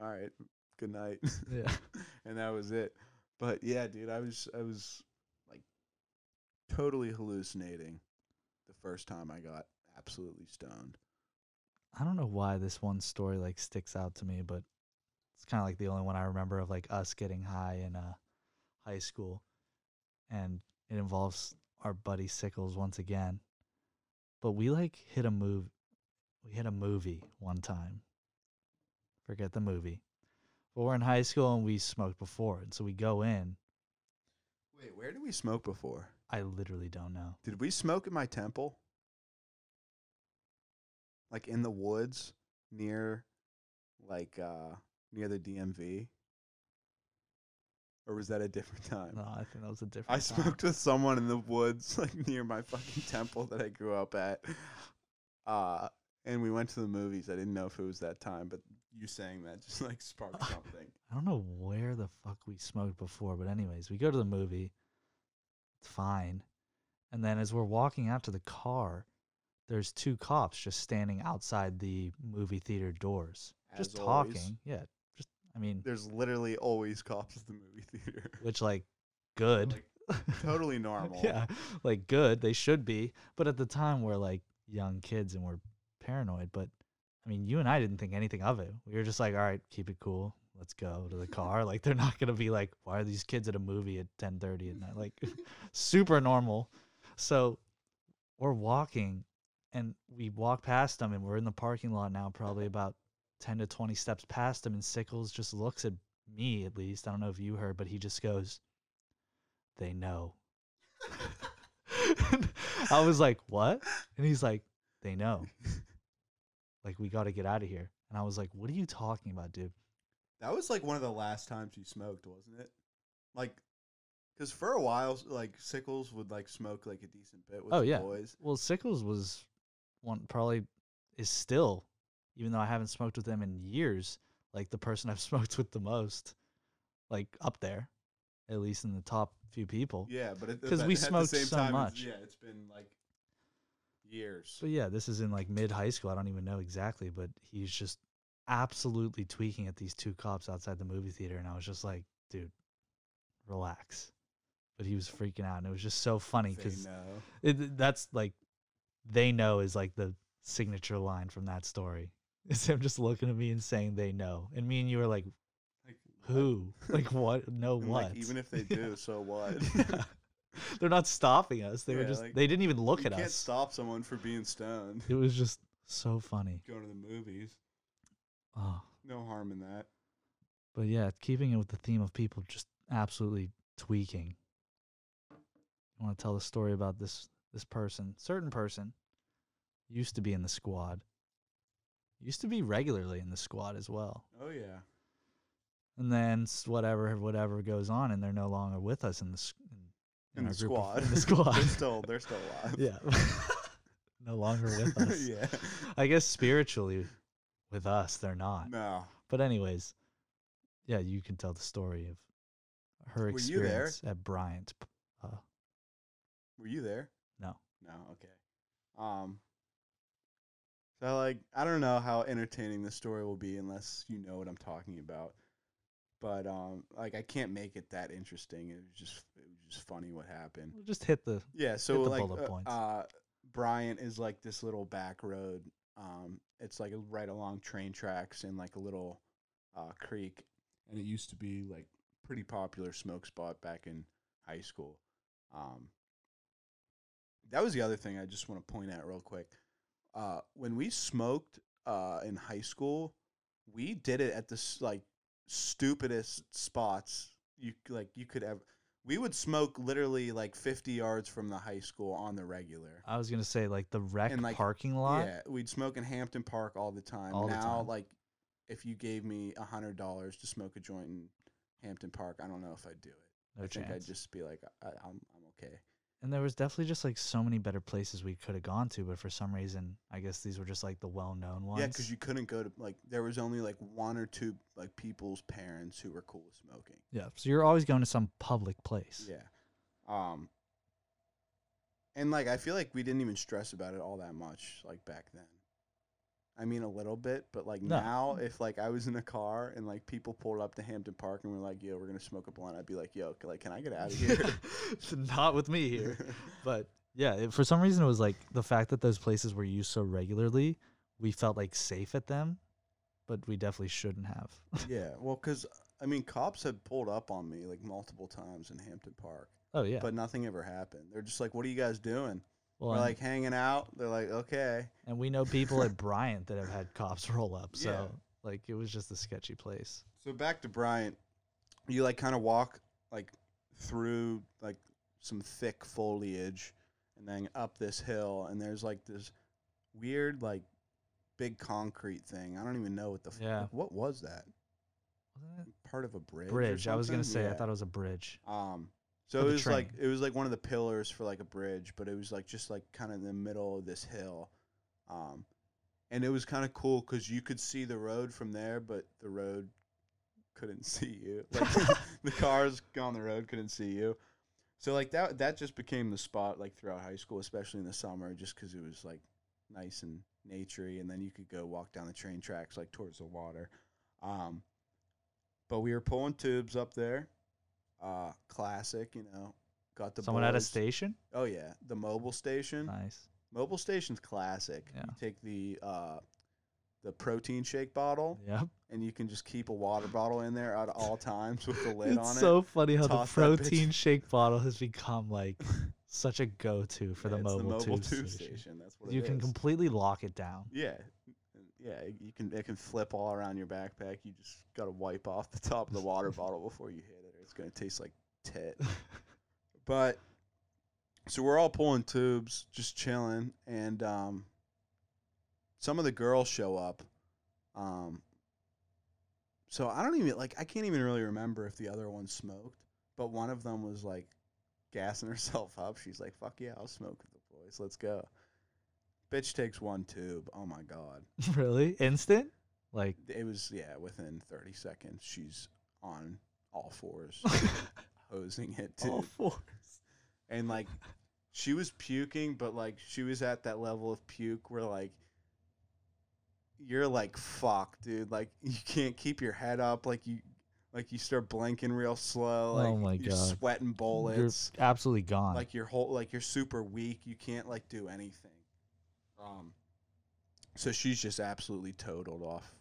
S2: all right good night
S1: Yeah. (laughs)
S2: and that was it but yeah dude i was i was like totally hallucinating the first time i got absolutely stoned
S1: I don't know why this one story like sticks out to me, but it's kind of like the only one I remember of like us getting high in uh, high school, and it involves our buddy Sickles once again. But we like hit a move, we hit a movie one time. Forget the movie, but we're in high school and we smoked before, and so we go in.
S2: wait where did we smoke before
S1: I literally don't know.
S2: did we smoke at my temple like in the woods near like uh near the dmv or was that a different time
S1: No, I think that was a different.
S2: I
S1: time.
S2: smoked (laughs) with someone in the woods, like near my fucking temple that I grew up at. Uh, and we went to the movies. I didn't know if it was that time, but you saying that just like sparked (laughs) something.
S1: I don't know where the fuck we smoked before, but anyways, we go to the movie. It's fine. And then as we're walking out to the car, there's two cops just standing outside the movie theater doors. just
S2: always.
S1: talking. Yeah. Just I mean,
S2: There's literally always cops at the movie theater.
S1: which like (laughs) good.
S2: Like, totally (laughs) normal.
S1: yeah. Like good. They should be. But at the time we're like young kids and we're paranoid, but I mean, you and I didn't think anything of it. We were just like, all right, keep it cool. Let's go to the (laughs) car. Like they're not gonna be like, why are these kids at a movie at ten thirty at night? Like (laughs) super normal. So we're walking and we walk past them and we're in the parking lot now, probably about ten to twenty steps past them, and Sickles just looks at me at least. I don't know if you heard, but he just goes, They know. (laughs) I was like, What? And he's like, They know. Like, we got to get out of here. And I was like, What are you talking about, dude?
S2: That was like one of the last times you smoked, wasn't it? Like, because for a while, like Sickles would like smoke like a decent bit with
S1: Oh,
S2: the
S1: yeah.
S2: boys.
S1: Well, Sickles was one, probably is still, even though I haven't smoked with them in years, like the person I've (laughs) smoked with the most, like up there, at least in the top few people.
S2: Yeah, but at
S1: 'Cause we smoked
S2: same
S1: so
S2: time,
S1: much.
S2: Yeah, it's been like years.
S1: But yeah, this is in like mid high school. I don't even know exactly, but he's just absolutely tweaking at these two cops outside the movie theater. And I was just like, dude, relax. But he was freaking out. And it was just so funny because that's like, they know is like the signature line from that story. (laughs) Is him just looking at me and saying they know. And me and you were like,
S2: Like,
S1: who? like, what? No, (laughs) what?
S2: Like, even if (laughs) they do, so what?
S1: Yeah. (laughs) They're not stopping us. They were just,
S2: like,
S1: they didn't even look at us.
S2: you can't stop someone for being stoned.
S1: It was just so funny.
S2: Going to the movies,
S1: Oh.
S2: no harm in that.
S1: But yeah, keeping it with the theme of people just absolutely tweaking. I want to tell the story about this this person, certain person, used to be in the squad. Used to be regularly in the squad as well.
S2: Oh yeah,
S1: And then whatever whatever goes on and they're no longer with us in the in,
S2: the squad.
S1: in the (laughs) squad.
S2: they're still they're still alive.
S1: yeah. (laughs) no longer with (laughs) us.
S2: yeah.
S1: I guess spiritually with us they're not.
S2: No.
S1: But anyways, yeah, you can tell the story of her
S2: Were you there?
S1: experience at Bryant. Uh,
S2: Were you there?
S1: no,
S2: No. Okay. Um. So like, I don't know how entertaining the story will be unless you know what I'm talking about. But um, like I can't make it that interesting. It was just it was just funny what happened.
S1: we'll just hit the.
S2: Yeah, so
S1: the
S2: like
S1: bullet
S2: uh,
S1: points.
S2: uh Bryant is like this little back road. Um it's like right along train tracks in like a little uh creek and it used to be like pretty popular smoke spot back in high school. Um That was the other thing I just want to point out real quick. uh, when we smoked uh, in high school, we did it at the s- like stupidest spots you like you could ever. We would smoke literally like 50 yards from the high school on the regular.
S1: I was gonna say like the rec
S2: And, like,
S1: parking lot.
S2: Yeah, we'd smoke in Hampton Park all the time.
S1: All the
S2: now,
S1: time.
S2: like, if you gave me a hundred dollars to smoke a joint in Hampton Park, I don't know if I'd do it.
S1: No
S2: I
S1: chance.
S2: think I'd just be like, I, I'm, I'm okay.
S1: And there was definitely just like so many better places we could have gone to, but for some reason, I guess these were just like the well-known ones.
S2: Yeah, because you couldn't go to like there was only like one or two like people's parents who were cool with smoking.
S1: Yeah, so you're always going to some public place.
S2: Yeah. Um. And like I feel like we didn't even stress about it all that much like back then. I mean a little bit, but like
S1: No.
S2: now if like I was in a car and like people pulled up to Hampton Park and were like, "Yo, we're gonna smoke a blunt," I'd be like, "Yo, like can I get out of here?" (laughs)
S1: Not with me here. (laughs) But yeah, it, for some reason, it was like the fact that those places were used so regularly, we felt like safe at them, but we definitely shouldn't have. (laughs)
S2: yeah, well, because I mean, cops had pulled up on me like multiple times in Hampton Park,
S1: oh yeah.
S2: but nothing ever happened. They're just like, "What are you guys doing?"
S1: Well,
S2: We're
S1: and,
S2: like hanging out. They're like, "Okay."
S1: and we know people at (laughs) Bryant that have had cops roll up. So
S2: Yeah.
S1: like it was just a sketchy place.
S2: So back to Bryant, you like kind of walk like through like some thick foliage, and then up this hill, and there's like this weird like big concrete thing. I don't even know what the
S1: Yeah.
S2: what was that?
S1: Wasn't
S2: Part of a bridge.
S1: Bridge. I was gonna say I thought it was a bridge.
S2: Um, so it was like it was like one of the pillars for like a bridge, but it was like just like kind of in the middle of this hill, um, and it was kind of cool because you could see the road from there, but the road couldn't (laughs) see you. Like (laughs) the cars on the road couldn't see you. So like that that just became the spot like throughout high school, especially in the summer, just because it was like nice and naturey, and then you could go walk down the train tracks like towards the water. Um, but we were pulling tubes up there. Uh, classic, you know. Got the
S1: Someone at a station.
S2: Oh yeah, the mobile station.
S1: Nice.
S2: Mobile station's classic.
S1: Yeah.
S2: You take the uh, the protein shake bottle,
S1: Yep.
S2: and you can just keep a water bottle in there at all times with the lid (laughs) on it.
S1: it's so funny how the protein (laughs) shake bottle has become like (laughs) such a go-to for
S2: Yeah,
S1: the
S2: it's
S1: mobile,
S2: mobile
S1: tube,
S2: tube
S1: station.
S2: station. That's what
S1: You can
S2: is.
S1: completely lock it down.
S2: Yeah, yeah. You can it can flip all around your backpack. You just gotta wipe off the top of the water bottle before you hit it, it's gonna taste like tit. But so we're all pulling tubes, just chilling, and um, some of the girls show up. Um, so I don't even like I can't even really remember if the other one smoked, but one of them was like gassing (laughs) herself up. She's like, "Fuck yeah, I'll smoke with the boys. Let's go." Bitch takes one tube. Oh my god. (laughs)
S1: really? Instant? Like
S2: It was yeah, within 30 seconds she's on all fours (laughs) hosing it too.
S1: all fours.
S2: and like she was puking but like she was at that level of puke where like you're like fuck dude like (laughs) you can't keep your head up like you like you start blinking real slow like
S1: Oh my
S2: you're
S1: God.
S2: sweating bullets
S1: You're absolutely gone.
S2: like your whole like you're super weak you can't like do anything um so she's just absolutely totaled off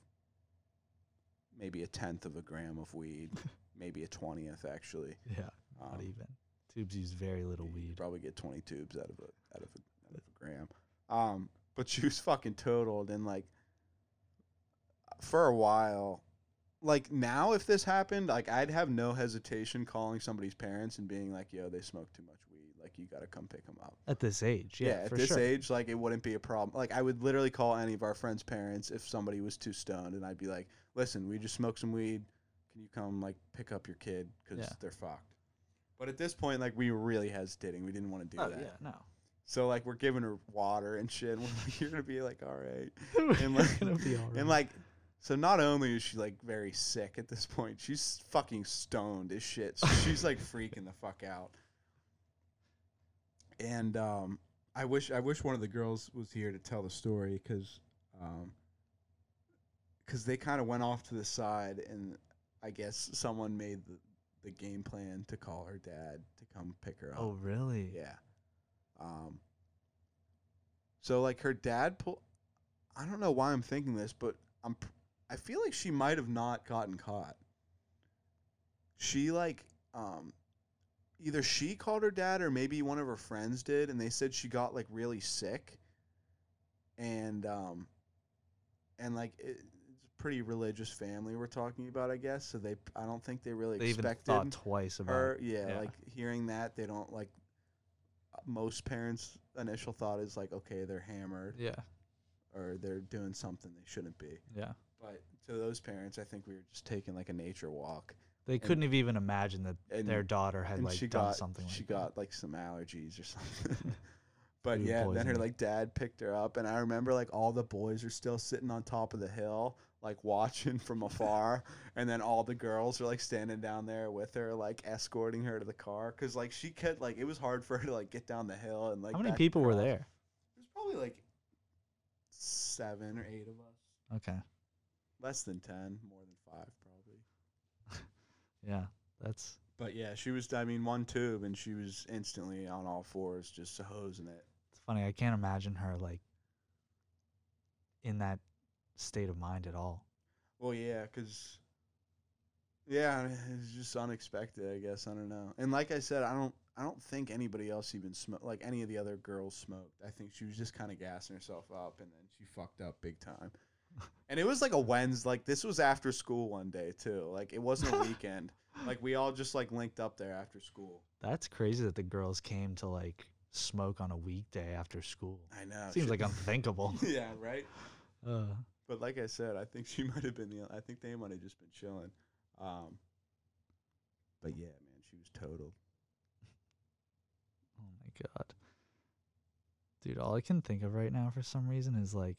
S2: maybe a tenth of a gram of weed (laughs) maybe a twentieth actually
S1: yeah,
S2: um,
S1: not even. Tubes use very little
S2: you
S1: weed.
S2: probably get 20 tubes out of a out of a, out of a gram um but (laughs) she was fucking totaled and like for a while like now if this happened like i'd have no hesitation calling somebody's parents and being like yo they smoke too much weed like you gotta come pick them up
S1: At this age, yeah,
S2: at
S1: for
S2: this
S1: sure.
S2: age like it wouldn't be a problem like i would literally call any of our friends parents if somebody was too stoned and i'd be like listen we just smoked some weed can you come like pick up your kid because
S1: Yeah.
S2: they're fucked but at this point like we were really hesitating we didn't want to do
S1: Oh
S2: that
S1: yeah, no.
S2: so like we're giving her water and shit and we're like you're gonna be like all right (laughs)
S1: You're
S2: like-
S1: gonna be all right.
S2: and like so not only is she like very sick at this point she's fucking stoned as shit so (laughs) she's like freaking the fuck out and um i wish i wish one of the girls was here to tell the story because um because they kind of went off to the side and i guess someone made the, the game plan to call her dad to come pick her up
S1: oh really?
S2: yeah. Um. So like her dad pull. I don't know why I'm thinking this, but I'm. pr- I feel like she might have not gotten caught. She like um. Either she called her dad or maybe one of her friends did, and they said she got like really sick. and um, and like it, pretty religious family we're talking about, I guess. So they, I don't think they really
S1: They even
S2: expected
S1: thought twice about
S2: her. Yeah,
S1: yeah.
S2: like hearing that they don't like. Most parents' initial thought is like, okay, they're hammered
S1: Yeah.
S2: or they're doing something they shouldn't be.
S1: Yeah.
S2: But to those parents, I think we were just taking like a nature walk,
S1: They couldn't have even imagined that their daughter had like
S2: she
S1: done
S2: got
S1: something like
S2: she
S1: that.
S2: got like some allergies or something. (laughs) but
S1: Food
S2: yeah, then her like dad picked her up, and I remember like all the boys are still sitting on top of the hill, like watching (laughs) from afar, and then all the girls are like standing down there with her, like escorting her to the car, cause like she could like it was hard for her to like get down the hill and like.
S1: How many people were there?
S2: There's probably like seven or eight of us,
S1: Okay.
S2: less than ten, more than five probably. (laughs)
S1: Yeah. That's
S2: But yeah, she was. I mean, one tube, and she was instantly on all fours, just hosing it.
S1: it's funny. I can't imagine her like in that state of mind at all.
S2: Well, yeah, cause yeah, (laughs) it's just unexpected. I guess I don't know. And like I said, I don't. I don't think anybody else even smoked. Like any of the other girls smoked. I think she was just kind of gassing herself up, and then she fucked up big time. (laughs) and it was like a Wednesday. Like this was after school one day too. Like it wasn't a (laughs) weekend. Like we all just like linked up there after school.
S1: That's crazy that the girls came to like smoke on a weekday after school.
S2: I know.
S1: Seems like unthinkable.
S2: yeah, right.
S1: uh,
S2: But like I said, I think (laughs) she might have been the. I think they might have just been chilling. Um. But yeah, man, she was totaled.
S1: oh my god. Dude, all I can think of right now for some reason is like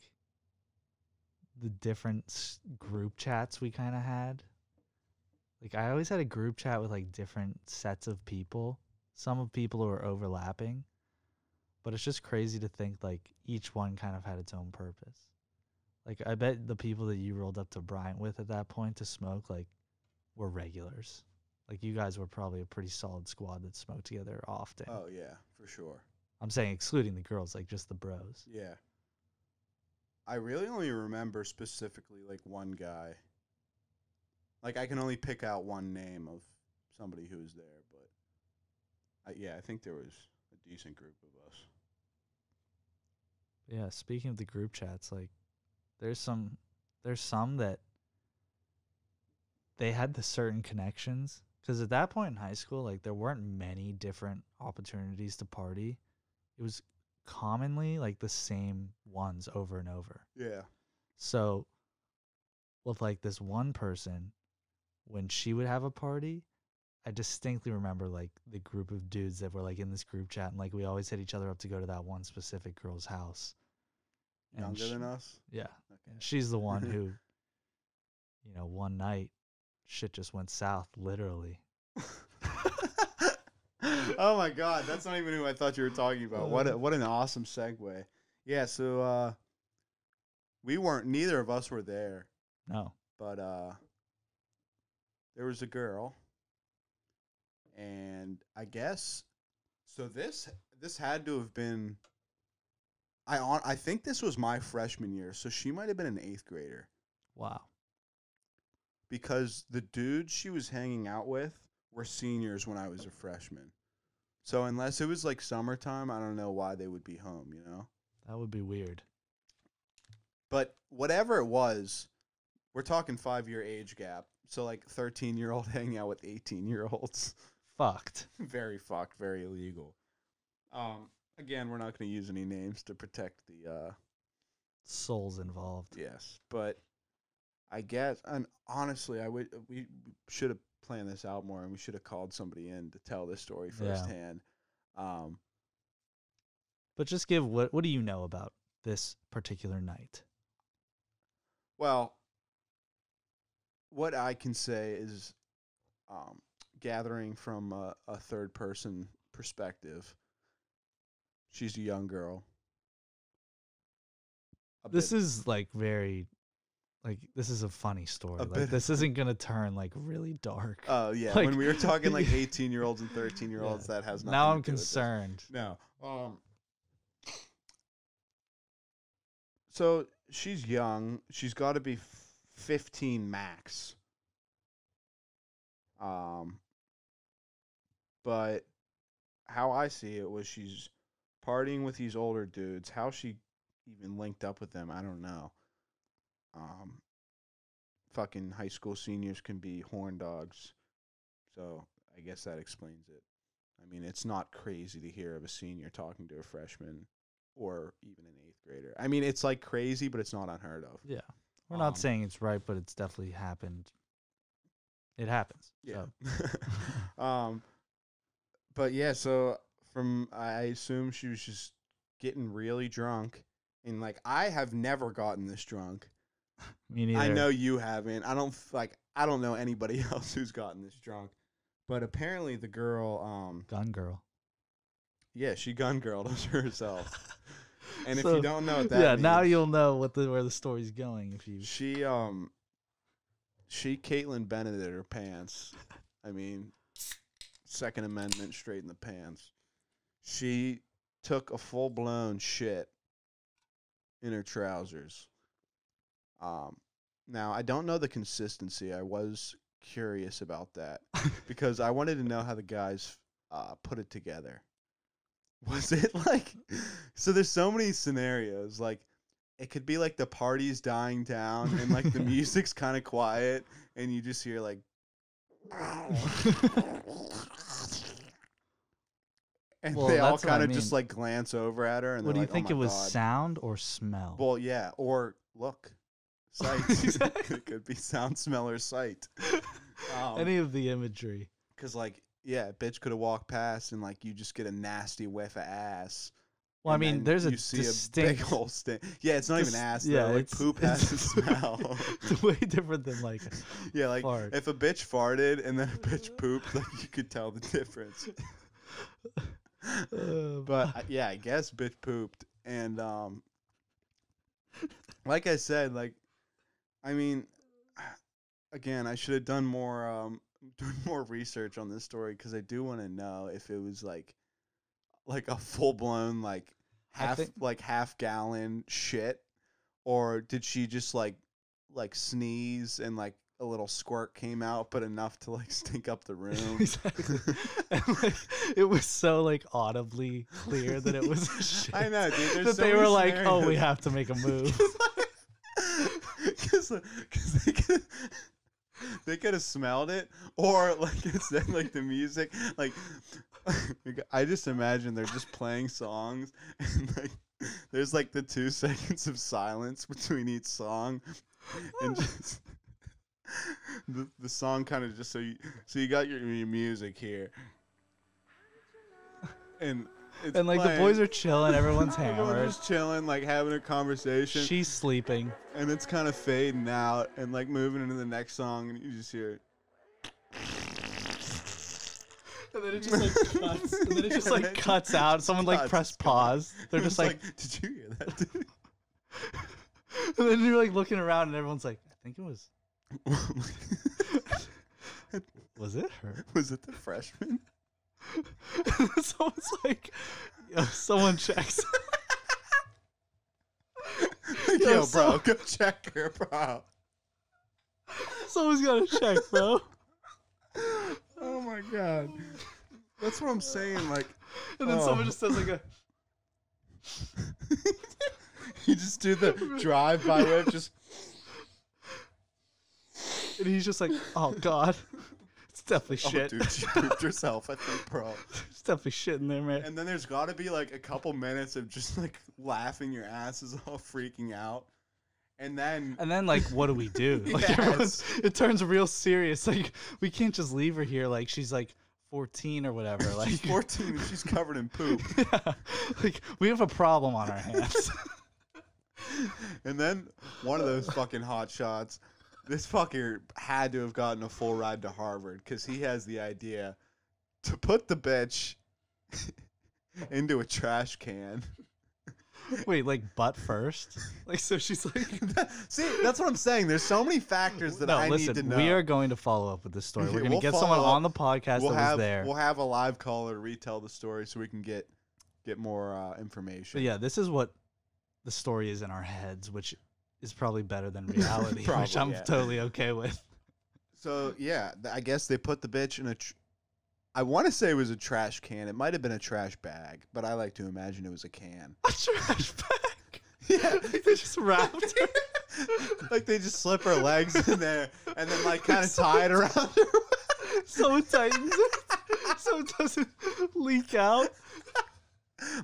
S1: the different group chats we kind of had. Like I always had a group chat with like different sets of people. Some of people who were overlapping, but it's just crazy to think like each one kind of had its own purpose. Like I bet the people that you rolled up to Bryant with at that point to smoke like were regulars. Like you guys were probably a pretty solid squad that smoked together often.
S2: Oh yeah, for sure.
S1: I'm saying excluding the girls, like just the bros.
S2: Yeah. I really only remember specifically like one guy. Like I can only pick out one name of somebody who was there, but I, yeah, I think there was a decent group of us.
S1: Yeah, speaking of the group chats, like there's some there's some that they had the certain connections cuz at that point in high school, like there weren't many different opportunities to party. It was commonly like the same ones over and over.
S2: Yeah.
S1: So with like this one person when she would have a party, I distinctly remember like the group of dudes that were like in this group chat and like we always hit each other up to go to that one specific girl's house.
S2: Younger
S1: sh-
S2: than us.
S1: Yeah.
S2: Okay.
S1: She's the one who (laughs) you know, one night shit just went south literally. (laughs)
S2: oh my god, that's not even who I thought you were talking about. What a, what an awesome segue. Yeah, so uh we weren't neither of us were there,
S1: No.
S2: but uh there was a girl and I guess so this this had to have been I on I think this was my freshman year, so she might have been an 8th grader
S1: Wow.
S2: because the dudes she was hanging out with were seniors when I was a freshman. So unless it was like summertime, I don't know why they would be home, you know?
S1: That would be weird.
S2: But whatever it was, we're talking 5-year age gap. So like 13-year-old (laughs) hanging out with 18-year-olds.
S1: Fucked. (laughs)
S2: very fucked, very illegal. Um again, we're not going to use any names to protect the uh
S1: Souls involved.
S2: Yes, but I guess, and honestly, I would we should have planned this out more, and we should have called somebody in to tell this story
S1: Yeah.
S2: firsthand. Um,
S1: But just give what what do you know about this particular night?
S2: well, what I can say is, um, gathering from a, a third person perspective. She's a young girl. A
S1: this
S2: bit-
S1: is like very like this is a funny story.
S2: A
S1: like this isn't gonna turn like really dark.
S2: Oh yeah,
S1: like- (laughs)
S2: when we were talking like (laughs) eighteen year olds and thirteen year olds, that has nothing.
S1: now I'm concerned.
S2: No. Um. So she's young. She's got to be f- fifteen max. Um. But how I see it was she's partying with these older dudes. How she even linked up with them. I don't know. Um, fucking high school seniors can be horn dogs, so I guess that explains it. I mean, it's not crazy to hear of a senior talking to a freshman or even an eighth grader. I mean, it's like crazy, but it's not unheard of.
S1: Yeah. We're not
S2: Um,
S1: saying it's right, but it's definitely happened. It happens.
S2: Yeah.
S1: so. (laughs)
S2: um, but yeah, so from I assume she was just getting really drunk, and like I have never gotten this drunk. (laughs)
S1: Me neither.
S2: I know you haven't. I don't like. I don't know anybody (laughs) else who's gotten this drunk. But apparently the girl, um,
S1: Gun girl.
S2: yeah, she gun girled (laughs) herself. And if
S1: So,
S2: you don't know what that
S1: yeah, now you'll know what the where the story's going if you.
S2: She um she Kaitlin Bennett her pants. I mean, Second Amendment straight in the pants. She took a full blown shit in her trousers. Um now I don't know the consistency. I was curious about that (laughs) because I wanted to know how the guys uh, put it together. (laughs) Was it like so? There's so many scenarios. Like it could be like the party's dying down and like the (laughs) music's kind of quiet and you just hear like and
S1: Well,
S2: they all
S1: that's what I
S2: kind of just like glance over at her and
S1: what do you
S2: like, "Oh
S1: think
S2: my
S1: it was?
S2: God."
S1: Sound or smell?
S2: well yeah or look sight (laughs) it (laughs) could be sound smell or sight um,
S1: Any of the imagery.
S2: Cause like, yeah, bitch could have walked past and like you just get a nasty whiff of ass.
S1: Well, I mean, there's a distinct.
S2: a big old stink. Yeah, it's not even ass
S1: yeah,
S2: though. Like poop has a (laughs) smell.
S1: it's way different than like.
S2: yeah, like
S1: fart.
S2: if a bitch farted and then a bitch pooped, like you could tell the difference.
S1: Uh,
S2: But yeah, I guess bitch pooped, and um, like I said, like, I mean, (sighs) again, I should have done more um (laughs) done more research on this story because I do want to know if it was like like a full blown like half
S1: think-
S2: like half gallon shit, or did she just like like sneeze and like a little squirt came out, but enough to like (laughs) stink up the (laughs) room.
S1: exactly. and like, it was so like audibly clear that it was a (laughs) shit.
S2: I know, dude. There's
S1: that
S2: so
S1: they were like, "Oh, we have to make a move."
S2: Because uh, they could they could have smelled it, or like instead, like the music, like I just imagine they're just playing songs, and like there's like the two seconds of silence between each song, and just the the song kind of just so you so you got your, your music here, and it's
S1: and like the boys are chilling, everyone's (laughs)
S2: Everyone
S1: hammered.
S2: just chilling, like having a conversation,
S1: She's sleeping.
S2: and it's kind of fading out and like moving into the next song, and you just hear.
S1: And then it just like cuts. And then it just like (laughs) cuts out. Someone like press pause. They're (laughs) just like,
S2: "Did you hear that?"
S1: and then you're like looking around, and everyone's like, I think it was. (laughs) Was it her? (laughs)
S2: Was it the freshman? (laughs)
S1: Someone's like, Yo, someone checks. Yo,
S2: Yo, bro,
S1: so-
S2: go check her, bro.
S1: Someone's gotta check, bro.
S2: Oh my god, that's what I'm saying. Like,
S1: And then
S2: Oh.
S1: someone just does like a.
S2: you just do the drive-by whip, just
S1: And he's just like, oh god, (laughs) it's definitely shit.
S2: oh,
S1: shit.
S2: dude, she pooped herself. I think, bro. (laughs)
S1: it's definitely shit in there, man.
S2: And then there's got to be like a couple minutes of just like laughing your asses (laughs) off, freaking out, and then
S1: And then like, what do we do? Like,
S2: Yes.
S1: it turns real serious. Like, we can't just leave her here. Like, she's like 14 or whatever. Like,
S2: she's 14 and she's covered in poop.
S1: yeah, like we have a problem on our hands.
S2: And then one of those fucking hot shots, this fucker had to have gotten a full ride to Harvard because he has the idea to put the bitch (laughs) into a trash can.
S1: Wait, like butt first? Like, so she's like. (laughs)
S2: See, that's what I'm saying. There's so many factors that
S1: no,
S2: I
S1: listen.
S2: need to know.
S1: We are going to follow up with this story. We're to
S2: we'll
S1: get someone
S2: follow
S1: on the podcast
S2: we'll
S1: that
S2: have
S1: was there.
S2: we'll have a live caller to retell the story so we can get get more uh, information.
S1: But yeah, this is what the story is in our heads, which is probably better than (laughs) reality, which I'm
S2: yeah.
S1: totally okay with.
S2: So yeah, I guess they put the bitch in a. Tr- I want to say it was a trash can. It might have been a trash bag, but I like to imagine it was a can.
S1: A trash bag. (laughs)
S2: Yeah.
S1: Like, (laughs) they just wrapped her.
S2: like they just slip her legs in there and then like kind of tie it around her.
S1: so it tightens it so it doesn't leak out.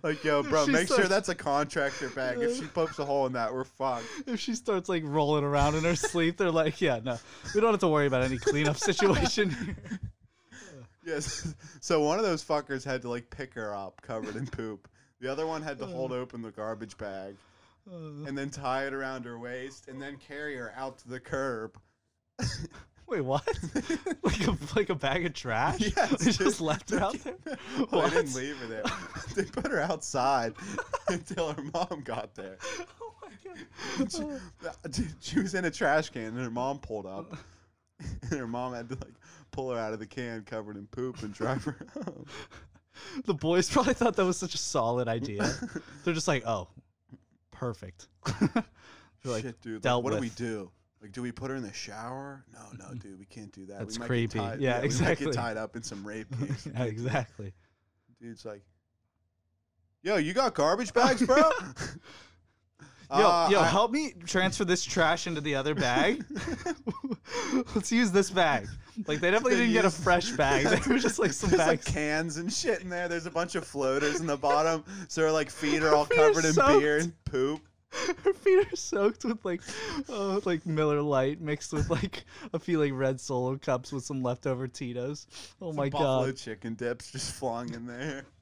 S2: Like, yo, bro, make sure that's a contractor bag. If she pokes a hole in that, we're fucked.
S1: If she starts like rolling around in her sleep, they're like, yeah, no, we don't have to worry about any cleanup (laughs) situation here.
S2: Yes. So one of those fuckers had to like pick her up covered in poop. The other one had to hold open the garbage bag
S1: Uh,
S2: and then tie it around her waist and then carry her out to the curb. (laughs)
S1: wait, what? (laughs) like a like a bag of trash?
S2: Yeah,
S1: they just
S2: dude.
S1: left her out there.
S2: Well, (laughs) they didn't leave her there. (laughs) they put her outside until her mom got there.
S1: Oh my
S2: She,
S1: god.
S2: dude, she was in a trash can and her mom pulled up. And her mom had to like pull her out of the can covered in poop and drive her home.
S1: The boys probably thought that was such a solid idea. They're just like, oh, perfect. Like,
S2: Shit, dude. Like, what do we do? Like, do we put her in the shower? No, (laughs) no, dude. We can't do that.
S1: That's
S2: we might
S1: creepy.
S2: Get tied,
S1: Yeah,
S2: we might
S1: exactly.
S2: get tied up in some rape (laughs) case.
S1: yeah, exactly.
S2: Dude's like, yo, you got (laughs) garbage bags, bro?
S1: Yo,
S2: Uh,
S1: yo,
S2: I-
S1: help me transfer this trash into the other bag. Let's use this bag. Like they definitely
S2: They
S1: didn't get a fresh bag. They were just like some
S2: There's like cans and shit in there. There's a bunch of floaters in the bottom, so her like feet are all covered in
S1: soaked.
S2: beer and poop. (laughs)
S1: Her feet are soaked with like, uh, like Miller Lite mixed with like a few like red Solo cups with some leftover Tito's. Oh
S2: Some
S1: my
S2: buffalo
S1: god!
S2: chicken dips just flung in there. (laughs)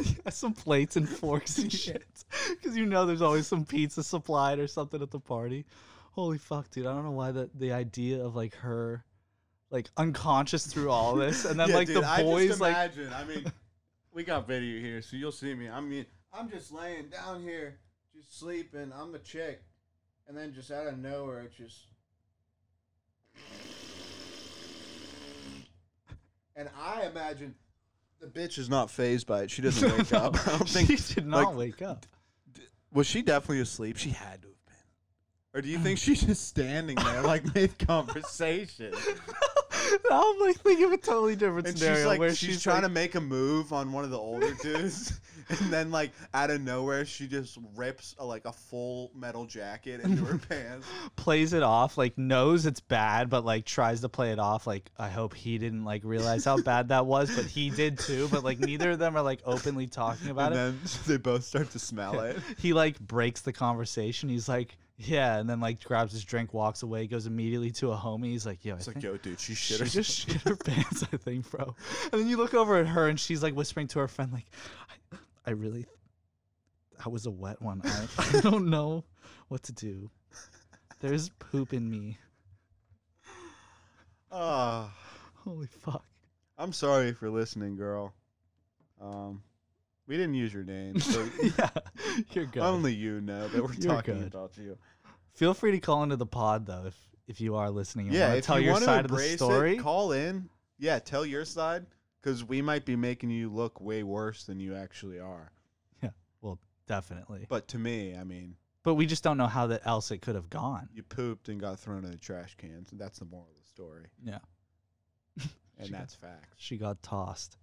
S1: Yeah, some plates and forks and (laughs) shit. Because you know there's always some pizza supplied or something at the party. Holy fuck, dude! I don't know why the the idea of like her, like unconscious through all this, and then
S2: Yeah,
S1: like
S2: dude,
S1: the
S2: I
S1: boys like
S2: imagine. I mean, we got video here, so you'll see me. I mean, I'm just laying down here, just sleeping. I'm the chick, and then just out of nowhere, it just. And I imagine the bitch is not phased by it. She doesn't wake (laughs) up. I don't think.
S1: she did not
S2: like,
S1: wake up.
S2: Was she definitely asleep? She had to have been. Or do you think (laughs) she's just standing there like mid conversation? (laughs) (laughs)
S1: I'm like thinking of a totally different
S2: And
S1: scenario
S2: she's like,
S1: where
S2: she's,
S1: she's,
S2: trying
S1: like,
S2: to make a move on one of the older (laughs) dudes, and then like out of nowhere, she just rips a, like a full metal jacket into her (laughs) pants.
S1: plays it off, like knows it's bad, but like tries to play it off. Like I hope he didn't like realize how bad that was, but he did too. But like neither of them are like openly talking about
S2: and
S1: it.
S2: And then they both start to smell it.
S1: He like breaks the conversation. He's like, yeah, and then like grabs his drink, walks away, goes immediately to a homie. He's like, yo, I
S2: It's like, yo, dude, she
S1: she
S2: shit
S1: just shit her pants, I think, bro. And then you look over at her, and she's like whispering to her friend, like, I, I really, that was a wet one. I, (laughs) I don't know what to do. There's poop in me.
S2: Ah,
S1: Holy fuck.
S2: I'm sorry for listening, girl. Um, we didn't use your name, so (laughs)
S1: yeah, you're good.
S2: only you know that we're
S1: You're
S2: talking
S1: good.
S2: about you.
S1: Feel free to call into the pod though if if you are listening and
S2: yeah, if
S1: tell
S2: you
S1: your
S2: want
S1: side
S2: to
S1: of the story.
S2: it, call in. Yeah, tell your side because we might be making you look way worse than you actually are.
S1: Yeah, well, definitely.
S2: But to me, I mean,
S1: But we just don't know how that else it could have gone.
S2: you pooped and got thrown in the trash cans. And that's the moral of the story,
S1: Yeah. (laughs)
S2: and
S1: She got-
S2: that's facts.
S1: She got tossed.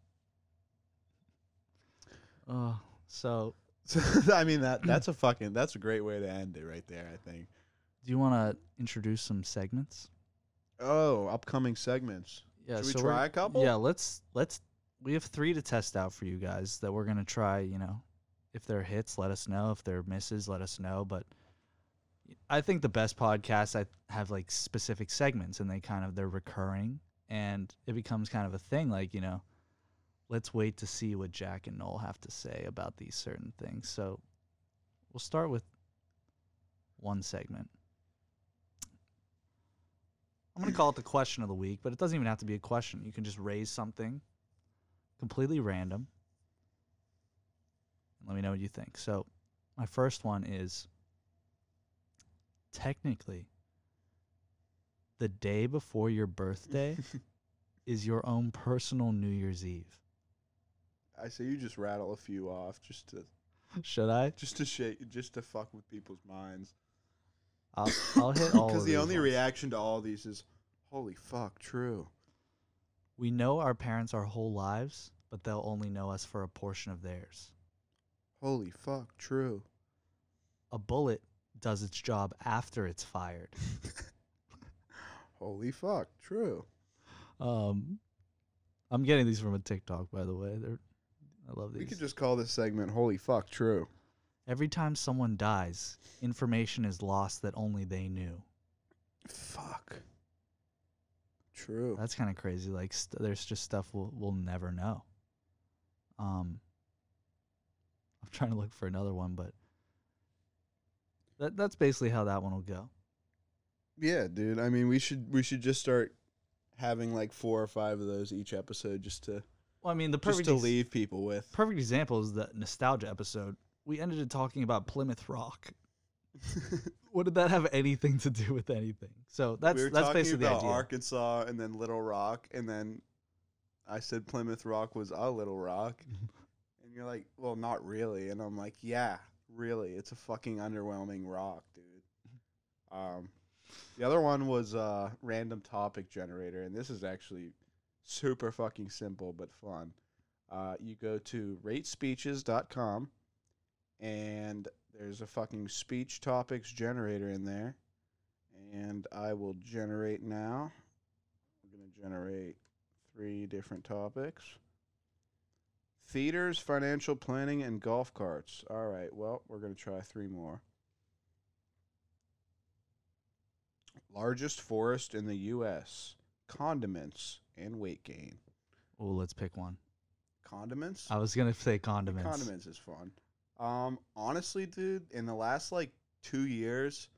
S1: Oh, so (laughs)
S2: I mean that that's a fucking that's a great way to end it right there. I think.
S1: do you want to introduce some segments?
S2: Oh, upcoming segments.
S1: Yeah,
S2: Should we
S1: so
S2: try a couple?
S1: Yeah, let's let's we have 3 to test out for you guys that we're going to try, you know. If they're hits, let us know. If they're misses, let us know, but I think the best podcasts I have like specific segments and they kind of they're recurring and it becomes kind of a thing like, you know, let's wait to see what Jack and Noel have to say about these certain things. So we'll start with one segment. I'm going to call it the question of the week, but it doesn't even have to be a question. You can just raise something completely random. and Let me know what you think. So, my first one is technically the day before your birthday (laughs) is your own personal New Year's Eve.
S2: I say you just rattle a few off just to
S1: Should I?
S2: just to shake just to fuck with people's minds.
S1: I'll, I'll hit (laughs) all
S2: Because
S1: of
S2: the
S1: these
S2: only
S1: ones.
S2: reaction to all these is, "Holy fuck, true."
S1: We know our parents our whole lives, but they'll only know us for a portion of theirs.
S2: Holy fuck, true.
S1: a bullet does its job after it's fired. (laughs)
S2: Holy fuck, true.
S1: Um, I'm getting these from a TikTok, by the way. They're, I love
S2: We
S1: these.
S2: could just call this segment "Holy fuck, true."
S1: Every time someone dies, information is lost that only they knew.
S2: Fuck. True.
S1: That's kind of crazy. Like, st- there's just stuff we'll we'll never know. Um, I'm trying to look for another one, but that that's basically how that one will go.
S2: Yeah, dude. I mean, we should we should just start having like four or five of those each episode, just to
S1: Well, I mean, the
S2: just
S1: perfect
S2: to
S1: ex-
S2: leave people with.
S1: perfect example is the nostalgia episode. We ended up talking about Plymouth Rock. (laughs) What did that have anything to do with anything? So that's
S2: we were
S1: that's
S2: talking
S1: basically the idea.
S2: Arkansas and then Little Rock, and then I said Plymouth Rock was a Little Rock, (laughs) and you're like, "Well, not really," and I'm like, "Yeah, really. It's a fucking underwhelming rock, dude." Um, the other one was uh, random topic generator, and this is actually super fucking simple but fun. Uh, you go to ratespeeches.com, and there's a fucking speech topics generator in there and I will generate now. We're going to generate three different topics theaters, financial planning, and golf carts. All right, well, we're going to try three more. Largest forest in the U.S., condiments, and weight gain.
S1: Oh, let's pick one.
S2: Condiments?
S1: I was gonna say condiments.
S2: Condiments is fun. Um, honestly, dude, in the last like two years,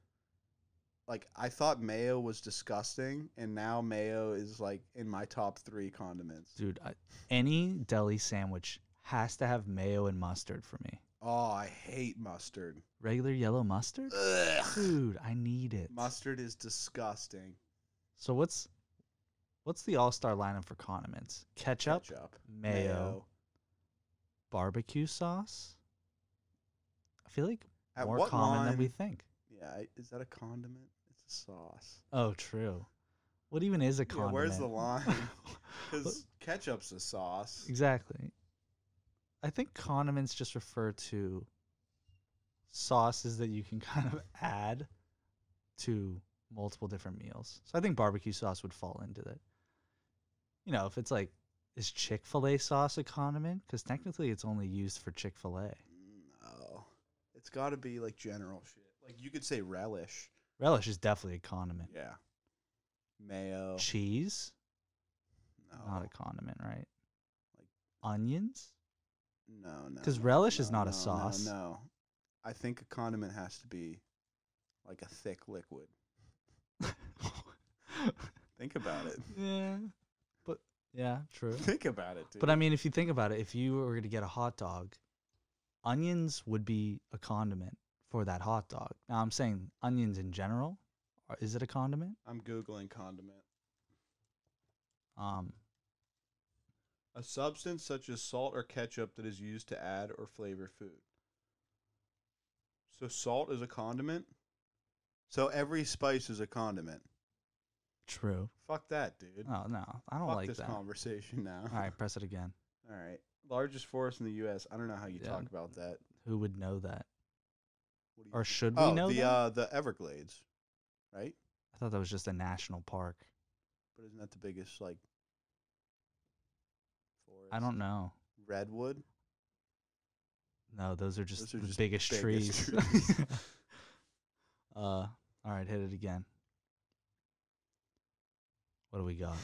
S2: like I thought mayo was disgusting, and now mayo is like in my top three condiments.
S1: Dude, I, any deli sandwich has to have mayo and mustard for me.
S2: Oh, I hate mustard.
S1: Regular yellow mustard?
S2: Ugh.
S1: Dude, I need it.
S2: Mustard is disgusting.
S1: So what's what's the all-star lineup for condiments? Ketchup,
S2: Ketchup,
S1: mayo, barbecue sauce? I feel like
S2: At
S1: more common than we think.
S2: Yeah, is that a condiment? It's a sauce.
S1: Oh, true. What even is a
S2: Yeah,
S1: condiment?
S2: where's the line? (laughs) Because ketchup's a sauce.
S1: exactly. I think condiments just refer to sauces that you can (laughs) kind of add to multiple different meals. So I think barbecue sauce would fall into that. You know, if it's like, is Chick fil A sauce a condiment? Because technically it's only used for Chick fil A.
S2: No, it's got to be like general shit. Like you could say relish.
S1: Relish is definitely a condiment.
S2: Yeah. Mayo.
S1: Cheese,
S2: No.
S1: not a condiment, right?
S2: Like-
S1: onions?
S2: no, no.
S1: 'cause
S2: no,
S1: relish is
S2: no,
S1: not a sauce.
S2: No, no. I think a condiment has to be like a thick liquid. (laughs) Think about it.
S1: yeah, yeah, true. (laughs)
S2: Think about it, dude.
S1: But I mean, if you think about it, if you were to get a hot dog, onions would be a condiment for that hot dog. Now I'm saying onions in general, or is it a condiment?
S2: I'm googling condiment.
S1: Um,
S2: A substance such as salt or ketchup that is used to add or flavor food. So salt is a condiment. So every spice is a condiment.
S1: True.
S2: Fuck that, dude.
S1: Oh no, I don't
S2: Fuck
S1: like
S2: this
S1: that.
S2: conversation (laughs) now.
S1: All right, press it again.
S2: All right. Largest forest in the U.S. I don't know how you
S1: Yeah.
S2: talk about that.
S1: Who would know that,
S2: What do you
S1: or should we
S2: oh,
S1: know
S2: the
S1: that?
S2: uh, the Everglades, right?
S1: I thought that was just a national park.
S2: But isn't that the biggest like forest?
S1: I don't know.
S2: Redwood.
S1: No, those are just
S2: Those are
S1: the
S2: just
S1: biggest,
S2: biggest
S1: trees.
S2: trees. (laughs)
S1: uh, all right, hit it again. What do we got?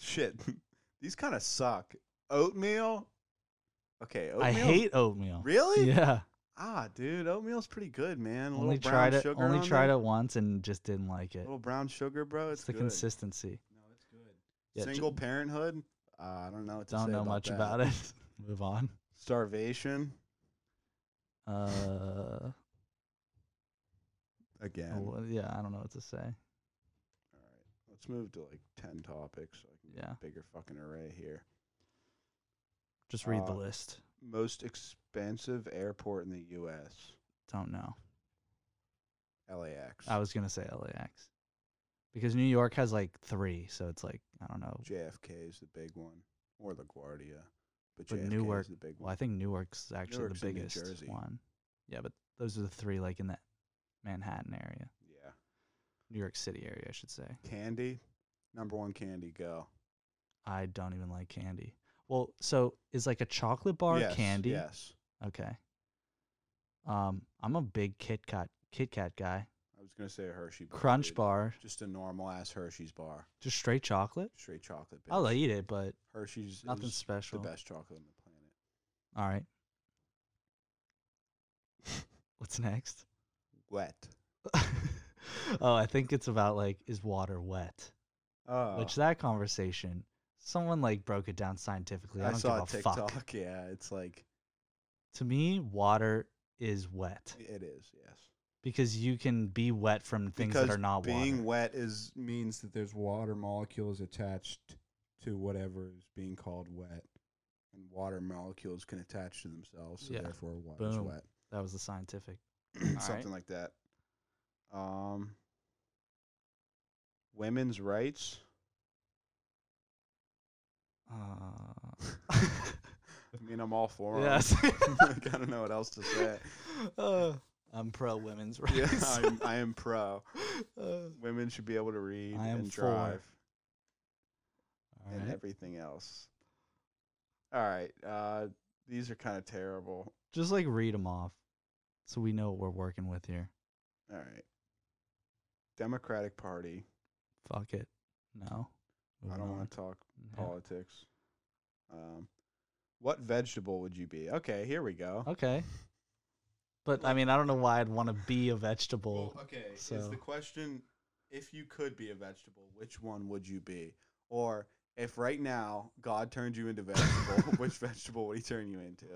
S2: Shit, (laughs) these kind of suck. Oatmeal. Okay, oatmeal.
S1: I hate oatmeal.
S2: Really?
S1: Yeah,
S2: Ah, dude, oatmeal's pretty good, man. A
S1: only tried it. Only
S2: on
S1: tried
S2: there.
S1: it once and just didn't like
S2: A
S1: it.
S2: little brown sugar, bro. It's,
S1: It's the
S2: good.
S1: consistency.
S2: No, it's good.
S1: Yeah, j-
S2: Single parenthood. Uh, I don't know what to
S1: Don't know
S2: about
S1: much
S2: that.
S1: about it. (laughs) (laughs) Move on.
S2: Starvation.
S1: Uh,
S2: Again.
S1: oh, yeah, I don't know what to say.
S2: Let's move to like 10 topics so I can get
S1: Yeah.
S2: a bigger fucking array here.
S1: Just read the
S2: Uh,
S1: list.
S2: Most expensive airport in the U.S.
S1: Don't know.
S2: LAX.
S1: I was gonna say LAX because New York has like three, so it's like I don't know.
S2: JFK is the big one, or LaGuardia. But,
S1: But
S2: JFK
S1: Newark-
S2: is the big
S1: Well, I think Newark's actually
S2: Newark's
S1: the
S2: in New
S1: biggest
S2: Jersey.
S1: one. Yeah, but Those are the three, like in the Manhattan area. New York City area, I should say.
S2: Candy. Number one candy. Go.
S1: I don't even like candy. Well, so is like a chocolate bar
S2: yes,
S1: candy?
S2: Yes.
S1: Okay. Um, I'm a big Kit Kat Kit Kat guy.
S2: I was gonna say a Hershey bar.
S1: Crunch
S2: dude.
S1: bar,
S2: Just a normal ass Hershey's bar.
S1: just straight chocolate.
S2: Straight chocolate. Bitch.
S1: I'll eat it, but
S2: Hershey's
S1: nothing special.
S2: the best chocolate on the planet.
S1: All right. (laughs) What's next?
S2: Wet. (laughs) (laughs)
S1: oh, I think it's about like is water wet?
S2: Oh.
S1: Which that conversation, someone like broke it down scientifically. I,
S2: I
S1: don't
S2: saw
S1: give a
S2: TikTok.
S1: fuck. (laughs)
S2: Yeah, it's like
S1: To me, water is wet
S2: it is. Yes.
S1: because you can be wet from things
S2: because
S1: that are not wet.
S2: being
S1: water.
S2: wet is means that there's water molecules attached to whatever is being called wet, and water molecules can attach to themselves, so
S1: Yeah.
S2: therefore water
S1: Boom.
S2: wet.
S1: That was the scientific. (clears throat)
S2: Something like that. Um, women's rights.
S1: Uh, (laughs)
S2: I mean, I'm all for
S1: yes. (laughs)
S2: like, I don't know what else to say. (laughs)
S1: Uh, I'm pro women's
S2: Yeah,
S1: rights.
S2: I'm, I am pro.
S1: Uh,
S2: Women should be able to read and drive and
S1: right.
S2: everything else. All right, uh, these are kind of terrible.
S1: Just like read them off, so we know what we're working with here.
S2: All right, Democratic Party.
S1: Fuck it. No.
S2: I don't want to talk
S1: Yeah.
S2: politics. Um, what vegetable would you be? Okay, here we go.
S1: Okay. But I mean, I don't know why I'd want to be a vegetable.
S2: Well, okay, is
S1: so-
S2: the question if you could be a vegetable, which one would you be? Or if right now God turned you into vegetable, (laughs) which vegetable would he turn you into?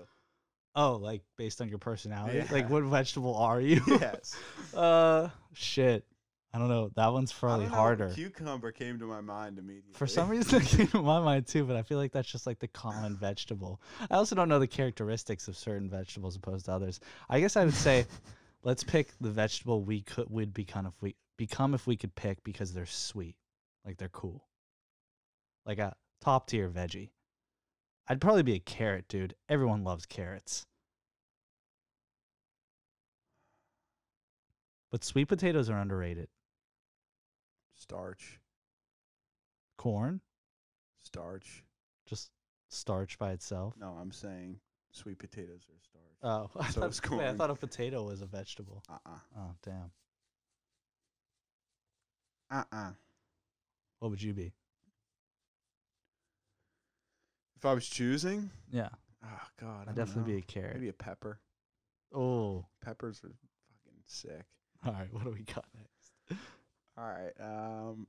S1: Oh, like based on your personality?
S2: Yeah.
S1: Like what vegetable are you? (laughs)
S2: yes. (laughs)
S1: uh shit. I don't know. That one's probably harder.
S2: Cucumber came to my mind immediately.
S1: For some (laughs) reason, it came to my mind too, but I feel like that's just like the common vegetable. I also don't know the characteristics of certain vegetables opposed to others. I guess I would say, (laughs) let's pick the vegetable we could would become if we become if we could pick because they're sweet, like they're cool, like a top tier veggie. I'd probably be a carrot, dude. Everyone loves carrots. But sweet potatoes are underrated.
S2: Starch,
S1: Corn,
S2: starch.
S1: just starch by itself.
S2: No, I'm saying sweet potatoes are starch.
S1: Oh, (laughs) I,
S2: So
S1: thought,
S2: is
S1: wait, I thought a potato was a vegetable.
S2: Uh-uh.
S1: Oh, damn.
S2: Uh-uh.
S1: What would you be?
S2: If I was choosing,
S1: Yeah,
S2: oh god,
S1: I'd definitely
S2: know.
S1: be a carrot.
S2: maybe a pepper.
S1: Oh,
S2: Peppers are fucking sick.
S1: all right. What do we got next?
S2: All right. Um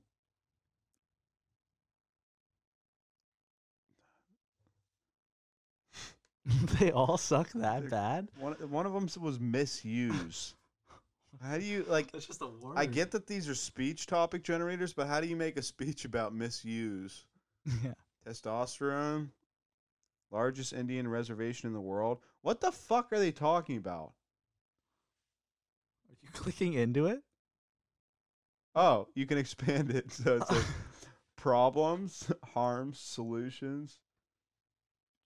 S2: (laughs)
S1: they all suck that bad.
S2: one one of them was misuse. How do you like
S1: That's just a word.
S2: I get that these are speech topic generators, but how do you make a speech about misuse? (laughs)
S1: yeah.
S2: Testosterone, largest Indian reservation in the world. What the fuck are they talking about?
S1: Are you (laughs) clicking into it?
S2: Oh, you can expand it. (laughs) So it's like (laughs) problems, harms, solutions,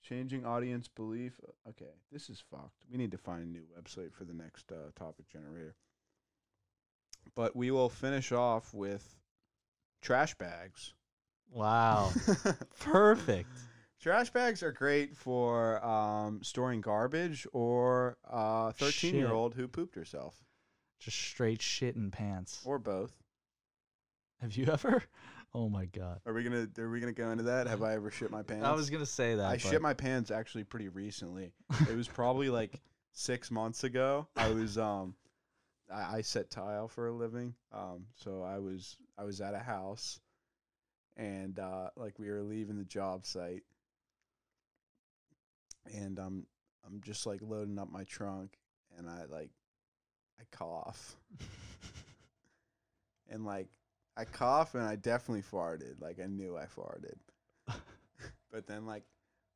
S2: changing audience belief. Okay, this is fucked. We need to find a new website for the next uh, topic generator. But we will finish off with trash bags.
S1: wow. (laughs) Perfect.
S2: Trash bags are great for um, storing garbage or a 13 year old who pooped herself,
S1: Just straight shit in pants.
S2: or both.
S1: Have you ever? (laughs) Oh my god.
S2: Are we gonna Are we gonna go into that? Have I ever shit my pants? (laughs)
S1: I was gonna say that.
S2: I
S1: but
S2: shit my pants actually pretty recently. It was probably like (laughs) six months ago. I was um, I, I set tile for a living. Um, so I was I was at a house, and uh, like we were leaving the job site, and I'm I'm just like loading up my trunk, and I like, I cough, and like I coughed and I definitely farted. Like I knew I farted. (laughs) But then like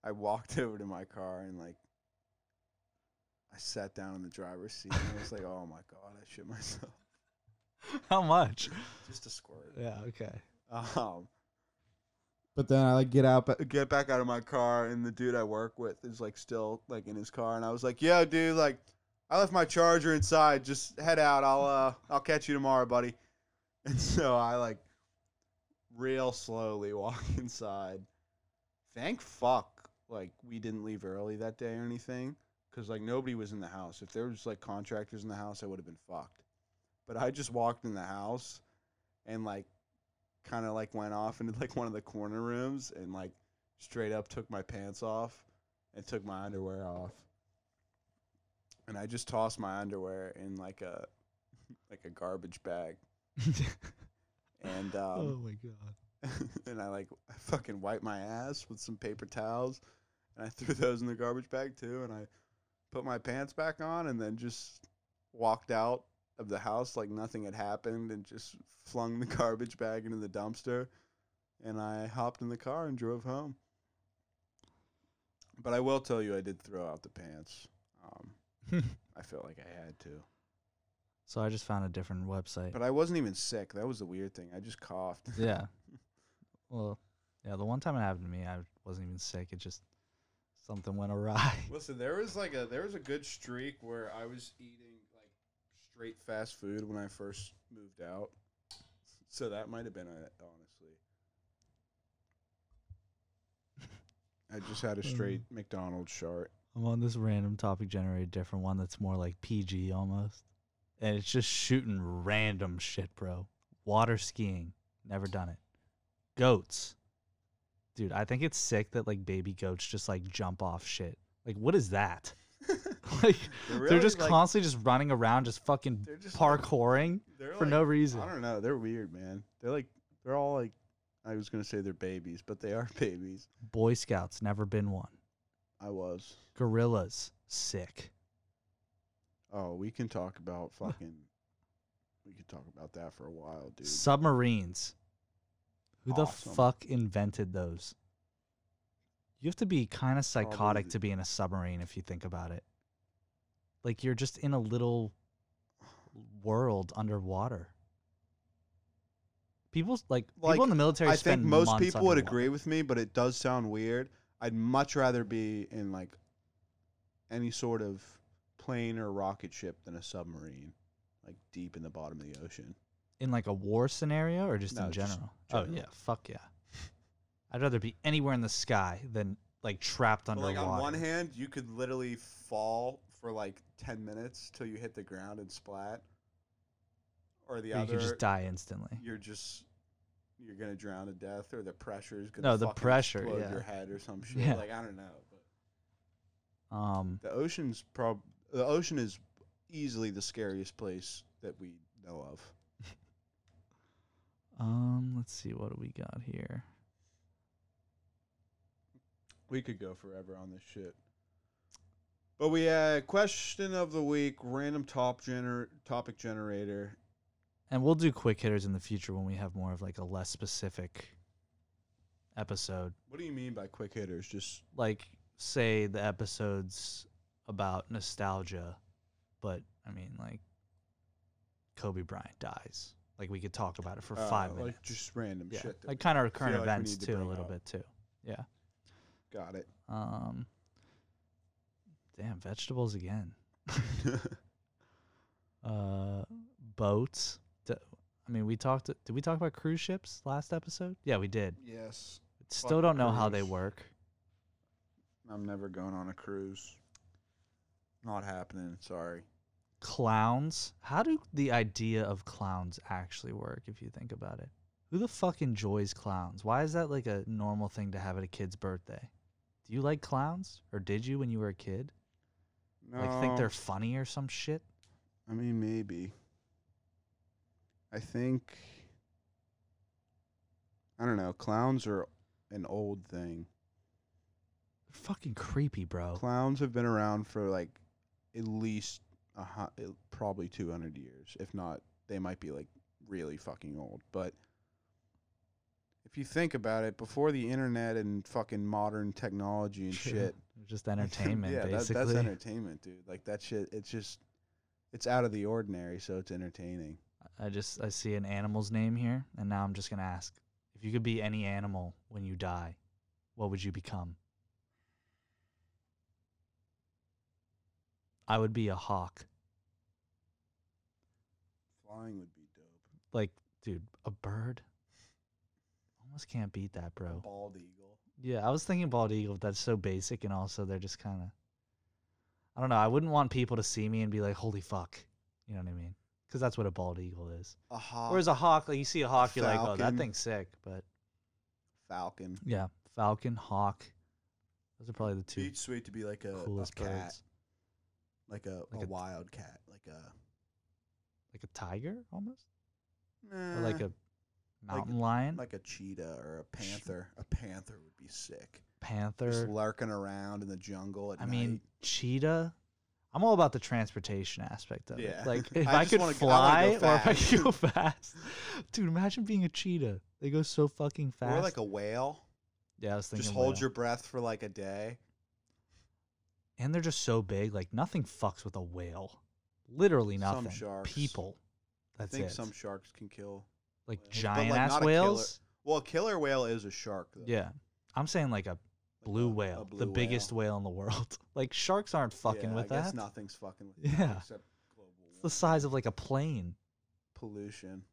S2: I walked (laughs) over to my car and like I sat down in the driver's seat and I was like, "Oh my god, I shit myself." (laughs)
S1: How much?
S2: Just a squirt.
S1: Yeah. Okay.
S2: Um but then I like get out ba- get back out of my car and the dude I work with is like still like in his car and I was like, "Yo, dude, like I left my charger inside. Just head out. I'll uh I'll catch you tomorrow, buddy. (laughs) And so I like real slowly (laughs) walk inside. Thank fuck like we didn't leave early that day or anything cuz like nobody was in the house. If there was like contractors in the house, I would have been fucked. But I just walked in the house and like kind of like went off into like one of the corner rooms and like straight up took my pants off and took my underwear off. And I just tossed my underwear in like a (laughs) like a garbage bag. (laughs) And um
S1: oh my god. (laughs)
S2: and I like I fucking wiped my ass with some paper towels and I threw those in the garbage bag too and I put my pants back on and then just walked out of the house like nothing had happened and just flung the (laughs) garbage bag into the dumpster and I hopped in the car and drove home. But I will tell you I did throw out the pants. Um, I felt like I had to.
S1: So I just found a different website.
S2: But I wasn't even sick. That was the weird thing. I just coughed. (laughs)
S1: yeah. Well, yeah, the one time it happened to me, I wasn't even sick. It just something went awry. (laughs)
S2: Listen, there was like a there was a good streak where I was eating like straight fast food when I first moved out. So that might have been it, honestly. I just had a straight (laughs) McDonald's chart.
S1: I'm on this random topic generator, different one that's more like PG almost. And it's just shooting random shit, bro. Water skiing. Never done it. Goats. Dude, I think it's sick that like baby goats just like jump off shit. Like what is that? (laughs) (laughs) like
S2: They're,
S1: they're just
S2: like,
S1: constantly just running around just fucking
S2: just
S1: parkouring for
S2: like-
S1: no reason.
S2: I don't know. They're weird, man. They're like they're all like I was gonna say they're babies, but they are (laughs) babies.
S1: Boy Scouts, never been one.
S2: I was.
S1: Gorillas, sick.
S2: Oh, we can talk about (laughs) fucking. we could talk about that for a while, dude.
S1: Submarines. Who
S2: Awesome.
S1: the fuck invented those? You have to be kind of psychotic
S2: Probably-
S1: to be in a submarine if you think about it. Like you're just in a little world underwater. People like people in the military.
S2: I think most people would
S1: underwater.
S2: agree with me, but it does sound weird. I'd much rather be in like any sort of plane or rocket ship than a submarine, like deep in the bottom of the ocean.
S1: in like a war scenario or just
S2: No,
S1: in
S2: just
S1: general? Oh yeah, fuck yeah. I'd rather be anywhere in the sky than like trapped
S2: But,
S1: underwater.
S2: like on one hand, you could literally fall for like ten minutes till you hit the ground and splat, or the
S1: or you
S2: other,
S1: could just die instantly.
S2: you're just you're gonna drown to death, or the pressure is gonna
S1: No, the
S2: fucking
S1: pressure,
S2: explode
S1: yeah.
S2: your head or some (laughs) shit.
S1: Yeah.
S2: Like I don't know, but
S1: Um,
S2: the ocean's prob the ocean is easily the scariest place that we know of. (laughs)
S1: um, let's see what do we got here.
S2: We could go forever on this shit. But we had question of the week, random top gener- topic generator.
S1: And we'll do quick hitters in the future when we have more of like a less specific episode.
S2: What do you mean by quick hitters? Just
S1: Like say the episodes about nostalgia, but I mean like Kobe Bryant dies. Like we could talk about it for
S2: uh,
S1: five
S2: like
S1: minutes.
S2: just random
S1: yeah.
S2: shit. that
S1: Like kind of current
S2: like we
S1: events
S2: need to
S1: too, a
S2: bring
S1: little
S2: up.
S1: bit too. Yeah.
S2: got it.
S1: Um damn, vegetables again. (laughs) Uh boats. D- I mean, we talked did we talk about cruise ships last episode? Yeah, we did.
S2: yes.
S1: Still
S2: Fuck
S1: don't know how they
S2: cruise.
S1: work.
S2: I'm never going on a cruise. Not happening. Sorry.
S1: Clowns. How do the idea of clowns actually work if you think about it? Who the fuck enjoys clowns? Why is that like a normal thing to have at a kid's birthday? Do you like clowns or did you when you were a kid?
S2: No.
S1: Like think they're funny or some shit?
S2: I mean, maybe. I think. I don't know. Clowns are an old thing.
S1: They're fucking creepy, bro.
S2: Clowns have been around for like at least a hu- uh, probably 200 years. If not, they might be like really fucking old. But if you think about it, before the internet and fucking modern technology and (laughs)
S1: True.
S2: shit, (laughs)
S1: Just entertainment, (laughs)
S2: yeah, that, that's entertainment, dude. Like that shit. It's just, it's out of the ordinary, so it's entertaining.
S1: I just I see an animal's name here, and now I'm just gonna ask: if you could be any animal when you die, what would you become? I would be a hawk.
S2: Flying would be dope.
S1: Like, dude, a bird. Almost can't beat that, bro.
S2: bald eagle.
S1: Yeah, I was thinking bald eagle. But that's so basic, and also they're just kind of. I don't know. I wouldn't want people to see me and be like, "Holy fuck," you know what I mean? Because that's what a bald eagle is.
S2: A hawk.
S1: Whereas a hawk, like you see a hawk, you're like, "Oh, that
S2: falcon.
S1: thing's sick." But
S2: falcon.
S1: yeah, falcon, hawk. Those are probably the two
S2: Be sweet to be like a, a
S1: coolest
S2: cat,
S1: birds.
S2: Like a,
S1: Like
S2: a
S1: a-
S2: wild cat, like a
S1: Like a tiger, almost,
S2: nah,
S1: or like a mountain lion,
S2: like a cheetah or a panther. A panther would be sick.
S1: Panther just
S2: lurking around in the jungle at
S1: I
S2: night.
S1: mean, cheetah. I'm all about the transportation aspect of
S2: Yeah.
S1: it. Like (laughs) if
S2: I
S1: I, could
S2: wanna-
S1: fly or if I could go (laughs) fast, dude. Imagine being a cheetah. They go so fucking fast.
S2: or like a whale.
S1: yeah, I was thinking.
S2: Just hold
S1: whale.
S2: your breath for like a day.
S1: And they're just so big. Like nothing fucks with a whale. Literally
S2: Some
S1: nothing.
S2: sharks.
S1: People. That's
S2: I think
S1: it.
S2: some sharks can kill.
S1: like
S2: whales,
S1: giant
S2: like,
S1: ass
S2: a
S1: whales.
S2: Well, a killer whale is a shark. Though.
S1: Yeah, I'm saying like a blue
S2: a- a
S1: whale,
S2: blue
S1: the biggest
S2: whale.
S1: whale in the world. (laughs) like sharks aren't fucking
S2: Yeah,
S1: with
S2: I guess
S1: that.
S2: nothing's fucking with (laughs)
S1: Yeah.
S2: that except global
S1: It's the size of like a plane.
S2: pollution.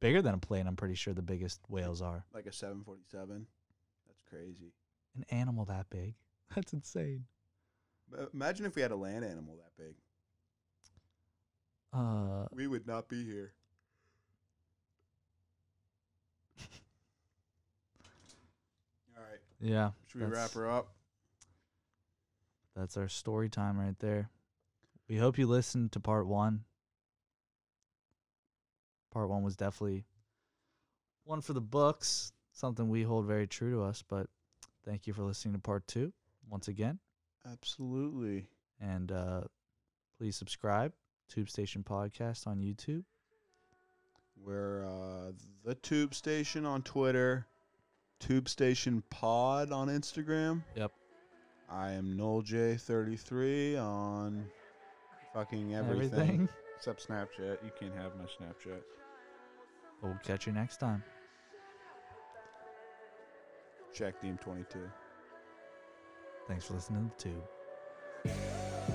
S1: Bigger than a plane. I'm pretty sure the biggest whales are.
S2: Like a 747. That's crazy.
S1: An animal that big. (laughs) That's insane.
S2: Ma- Imagine if we had a land animal that big.
S1: Uh,
S2: We would not be here. (laughs) All right.
S1: yeah.
S2: Should we wrap her up?
S1: That's our story time right there. We hope you listened to part one. Part one was definitely one for the books, something we hold very true to us. But thank you for listening to part two once again.
S2: Absolutely.
S1: And uh, please subscribe, Tube Station Podcast on YouTube.
S2: We're uh, the Tube Station on Twitter, Tube Station Pod on Instagram.
S1: Yep.
S2: I am Noel J33 on fucking everything,
S1: Everything.
S2: except Snapchat. You can't have my Snapchat.
S1: We'll catch you next time.
S2: Check Deem 22.
S1: Thanks for listening to the tube.